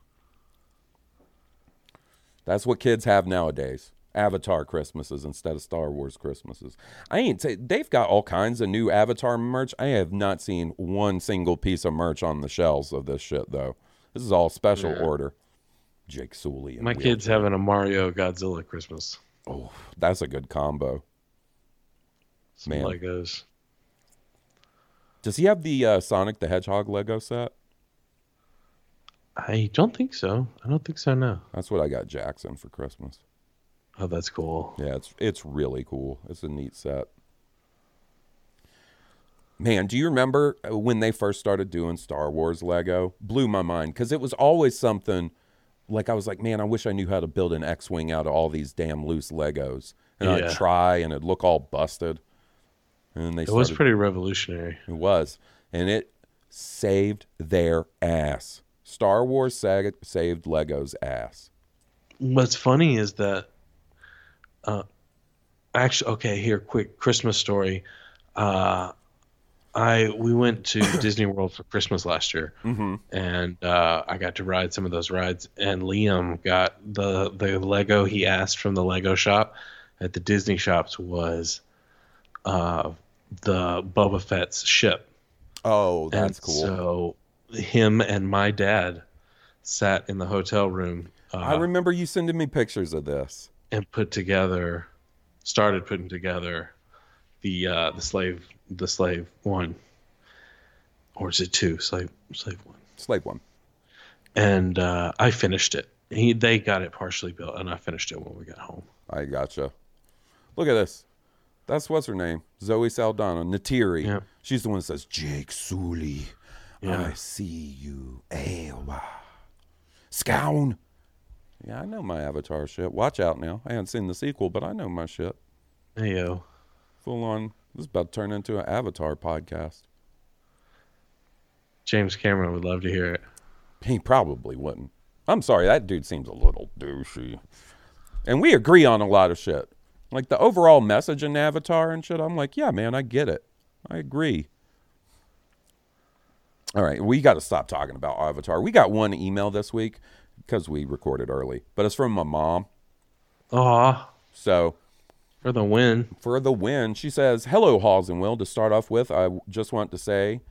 That's what kids have nowadays. Avatar Christmases instead of Star Wars Christmases. I ain't say they've got all kinds of new Avatar merch. I have not seen one single piece of merch on the shelves of this shit though. This is all special Yeah. order. Jake Sully. and My kid's having a Mario Godzilla Christmas. Oh, that's a good combo. Some Man. Legos. Does he have the uh, Sonic the Hedgehog Lego set? I don't think so. I don't think so. No. That's what I got Jackson for Christmas. Oh, that's cool. Yeah, it's it's really cool. It's a neat set. Man, do you remember uh, when they first started doing Star Wars Lego? Blew my mind because it was always something like I was like, man, I wish I knew how to build an X-wing out of all these damn loose Legos, and Yeah. I'd try, and it'd look all busted. And then they It was pretty revolutionary. it was, and it saved their ass. Star Wars sag- saved Lego's ass. What's funny is that, uh, actually, okay, here, quick Christmas story. Uh, I we went to Disney World for Christmas last year, Mm-hmm. and uh, I got to ride some of those rides. And Liam got the the Lego he asked from the Lego shop at the Disney shops was uh, the Boba Fett's ship. Oh, that's and cool. So him and my dad sat in the hotel room. Uh, I remember you sending me pictures of this. and put together, started putting together the uh, the slave the slave one, or is it two slave slave one? Slave one. And uh, I finished it. He they got it partially built, and I finished it when we got home. I gotcha. Look at this. That's what's her name? Zoe Saldana. Neytiri. Yeah. She's the one that says, Jake Sully, Yeah. I see you. Eywa. Skxawng. Yeah, I know my Avatar shit. Watch out now. I haven't seen the sequel, but I know my shit. Hey yo, Full on. This is about to turn into an Avatar podcast. James Cameron would love to hear it. He probably wouldn't. I'm sorry, that dude seems a little douchey. And we agree on a lot of shit. Like the overall message in Avatar and shit, I'm like, yeah, man, I get it. I agree. All right, we got to stop talking about Avatar. We got one email this week because we recorded early, but it's from my mom. Aw, So for the win. for the win. She says, Hello, Halls and Will. To start off with, I just want to say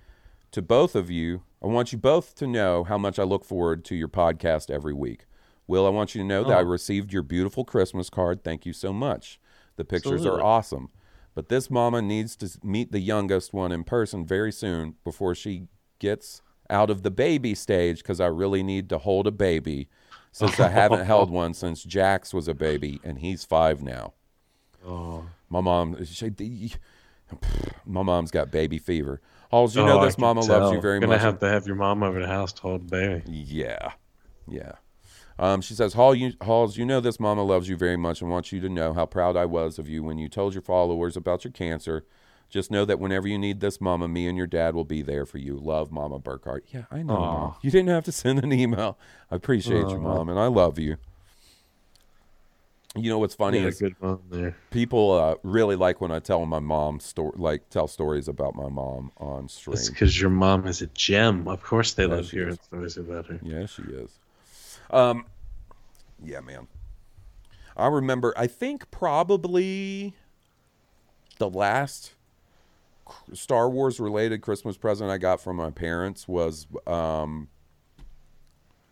to both of you, I want you both to know how much I look forward to your podcast every week. Will, I want you to know that I oh. received your beautiful Christmas card. Thank you so much. The pictures Absolutely. are awesome. But this mama needs to meet the youngest one in person very soon before she gets out of the baby stage because I really need to hold a baby. since I haven't held one since Jax was a baby, and he's five now. Oh, My mom, she, my mom's got baby fever. Halls, you know Oh, I this mama loves you very Gonna much. have to have your mom over the house to hold the baby. Yeah, yeah. Um, she says, Hall, you, Halls, you know this mama loves you very much and wants you to know how proud I was of you when you told your followers about your cancer. Just know that whenever you need this mama, me and your dad will be there for you. Love, Mama Burkhart. Yeah, I know. Mom. You didn't have to send an email. I appreciate you, Mom, and I love you. You know what's funny Yeah, is good mom there. people uh, really like when I tell my mom story, like tell stories about my mom on stream. It's because your mom is a gem. Of course, they Yeah, love she hearing stories about her. Yeah, she is. Um, yeah, man. I remember. I think probably the last Star Wars related Christmas present I got from my parents was um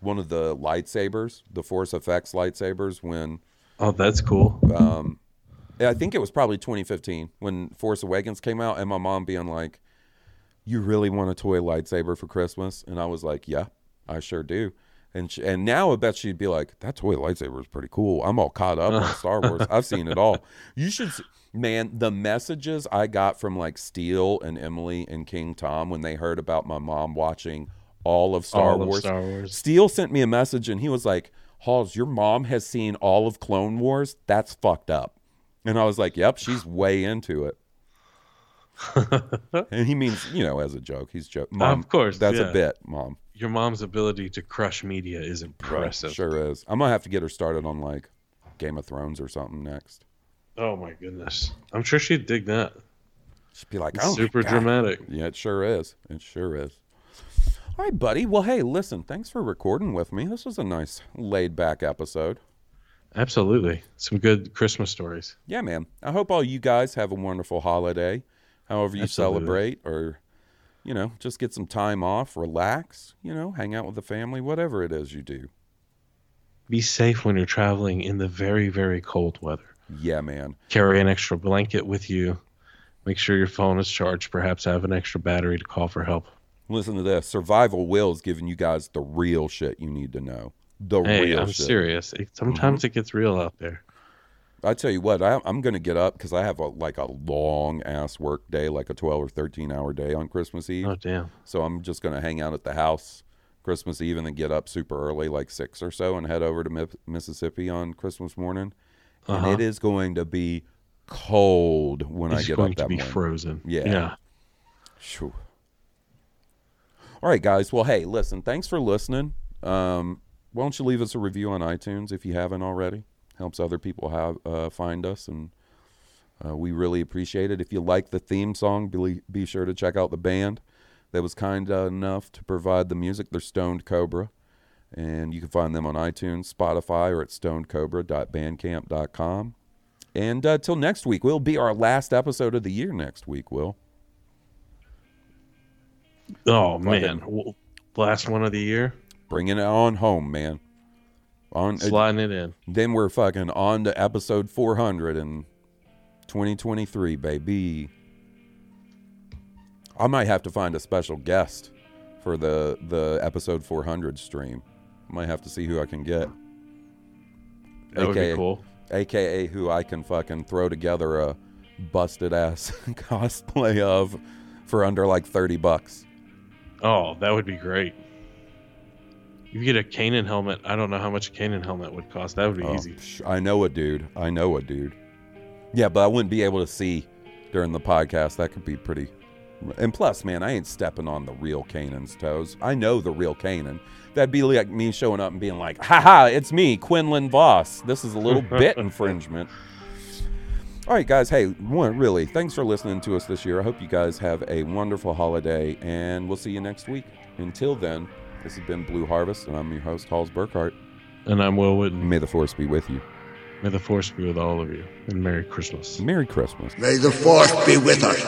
one of the lightsabers, the Force FX lightsabers. When Oh, that's cool. um, I think it was probably 2015 when Force Awakens came out, and my mom being like, "You really want a toy lightsaber for Christmas?" And I was like, "Yeah, I sure do." And she, and now I bet she'd be like, "That toy lightsaber is pretty cool." I'm all caught up on Star Wars. I've seen it all. You should, man. The messages I got from like Steele and Emily and King Tom when they heard about my mom watching all of Star All of Wars. Star Wars. Steele sent me a message and he was like, Halls, your mom has seen all of Clone Wars. That's fucked up. And I was like, Yep, she's way into it. and he means, you know, as a joke. He's joking. Mom, Of course, That's yeah. a bit, Mom. Your mom's ability to crush media is impressive. Sure is. I'm going to have to get her started on like Game of Thrones or something next. Oh my goodness. I'm sure she'd dig that. She'd be like, It's oh, super dramatic. Yeah, it sure is. It sure is. All right, buddy. Well, hey, listen, thanks for recording with me. This was a nice laid back episode. Absolutely. Some good Christmas stories. yeah, man. I hope all you guys have a wonderful holiday, however you Absolutely. celebrate, or, you know, just get some time off, relax, you know, hang out with the family, whatever it is you do. Be safe when you're traveling in the very, very cold weather. Yeah, man. Carry an extra blanket with you. Make sure your phone is charged. Perhaps have an extra battery to call for help. Listen to this. Survival Will is giving you guys the real shit you need to know. The real. Hey, real I'm shit. Mm-hmm. serious. It, sometimes it gets real out there. I tell you what, I, I'm going to get up because I have a, like a long ass work day, like a 12 or 13 hour day on Christmas Eve. Oh, damn. So I'm just going to hang out at the house Christmas Eve and then get up super early, like six or so, and head over to Mi- Mississippi on Christmas morning. And Uh-huh. it is going to be cold when I get going up that to be morning. frozen. Yeah. Yeah. Phew. All right, guys. Well, hey, listen, thanks for listening. Um, why don't you leave us a review on iTunes if you haven't already? Helps other people have uh, find us, and uh, we really appreciate it. If you like the theme song, be, be sure to check out the band that was kind enough to provide the music. They're Stoned Cobra, and you can find them on iTunes, Spotify, or at stonecobra.bandcamp.com. And uh, till next week, we'll be our last episode of the year. Next week, will. Oh, man. Last one of the year. Bringing it on home, man. On Sliding it in. then we're fucking on to episode 400 in 2023, baby. I might have to find a special guest for the the episode 400 stream. Might have to see who I can get. That would AKA be cool. AKA who I can fucking throw together a busted ass cosplay of for under like 30 bucks. Oh, that would be great. You get a Kanan helmet. I don't know how much a Kanan helmet would cost. That would be Oh, easy. I know a dude. I know a dude. Yeah, but I wouldn't be able to see during the podcast. That could be pretty. And plus, man, I ain't stepping on the real Kanan's toes. I know the real Canaan. That'd be like me showing up and being like, haha, it's me, Quinlan Vos. This is a little bit infringement. All right, guys. Hey, one, really, thanks for listening to us this year. I hope you guys have a wonderful holiday, and we'll see you next week. Until then, this has been Blue Harvest, and I'm your host, Halls Burkhart. And I'm Will Witten. May the force be with you. May the force be with all of you. And Merry Christmas. Merry Christmas. May the force be with us.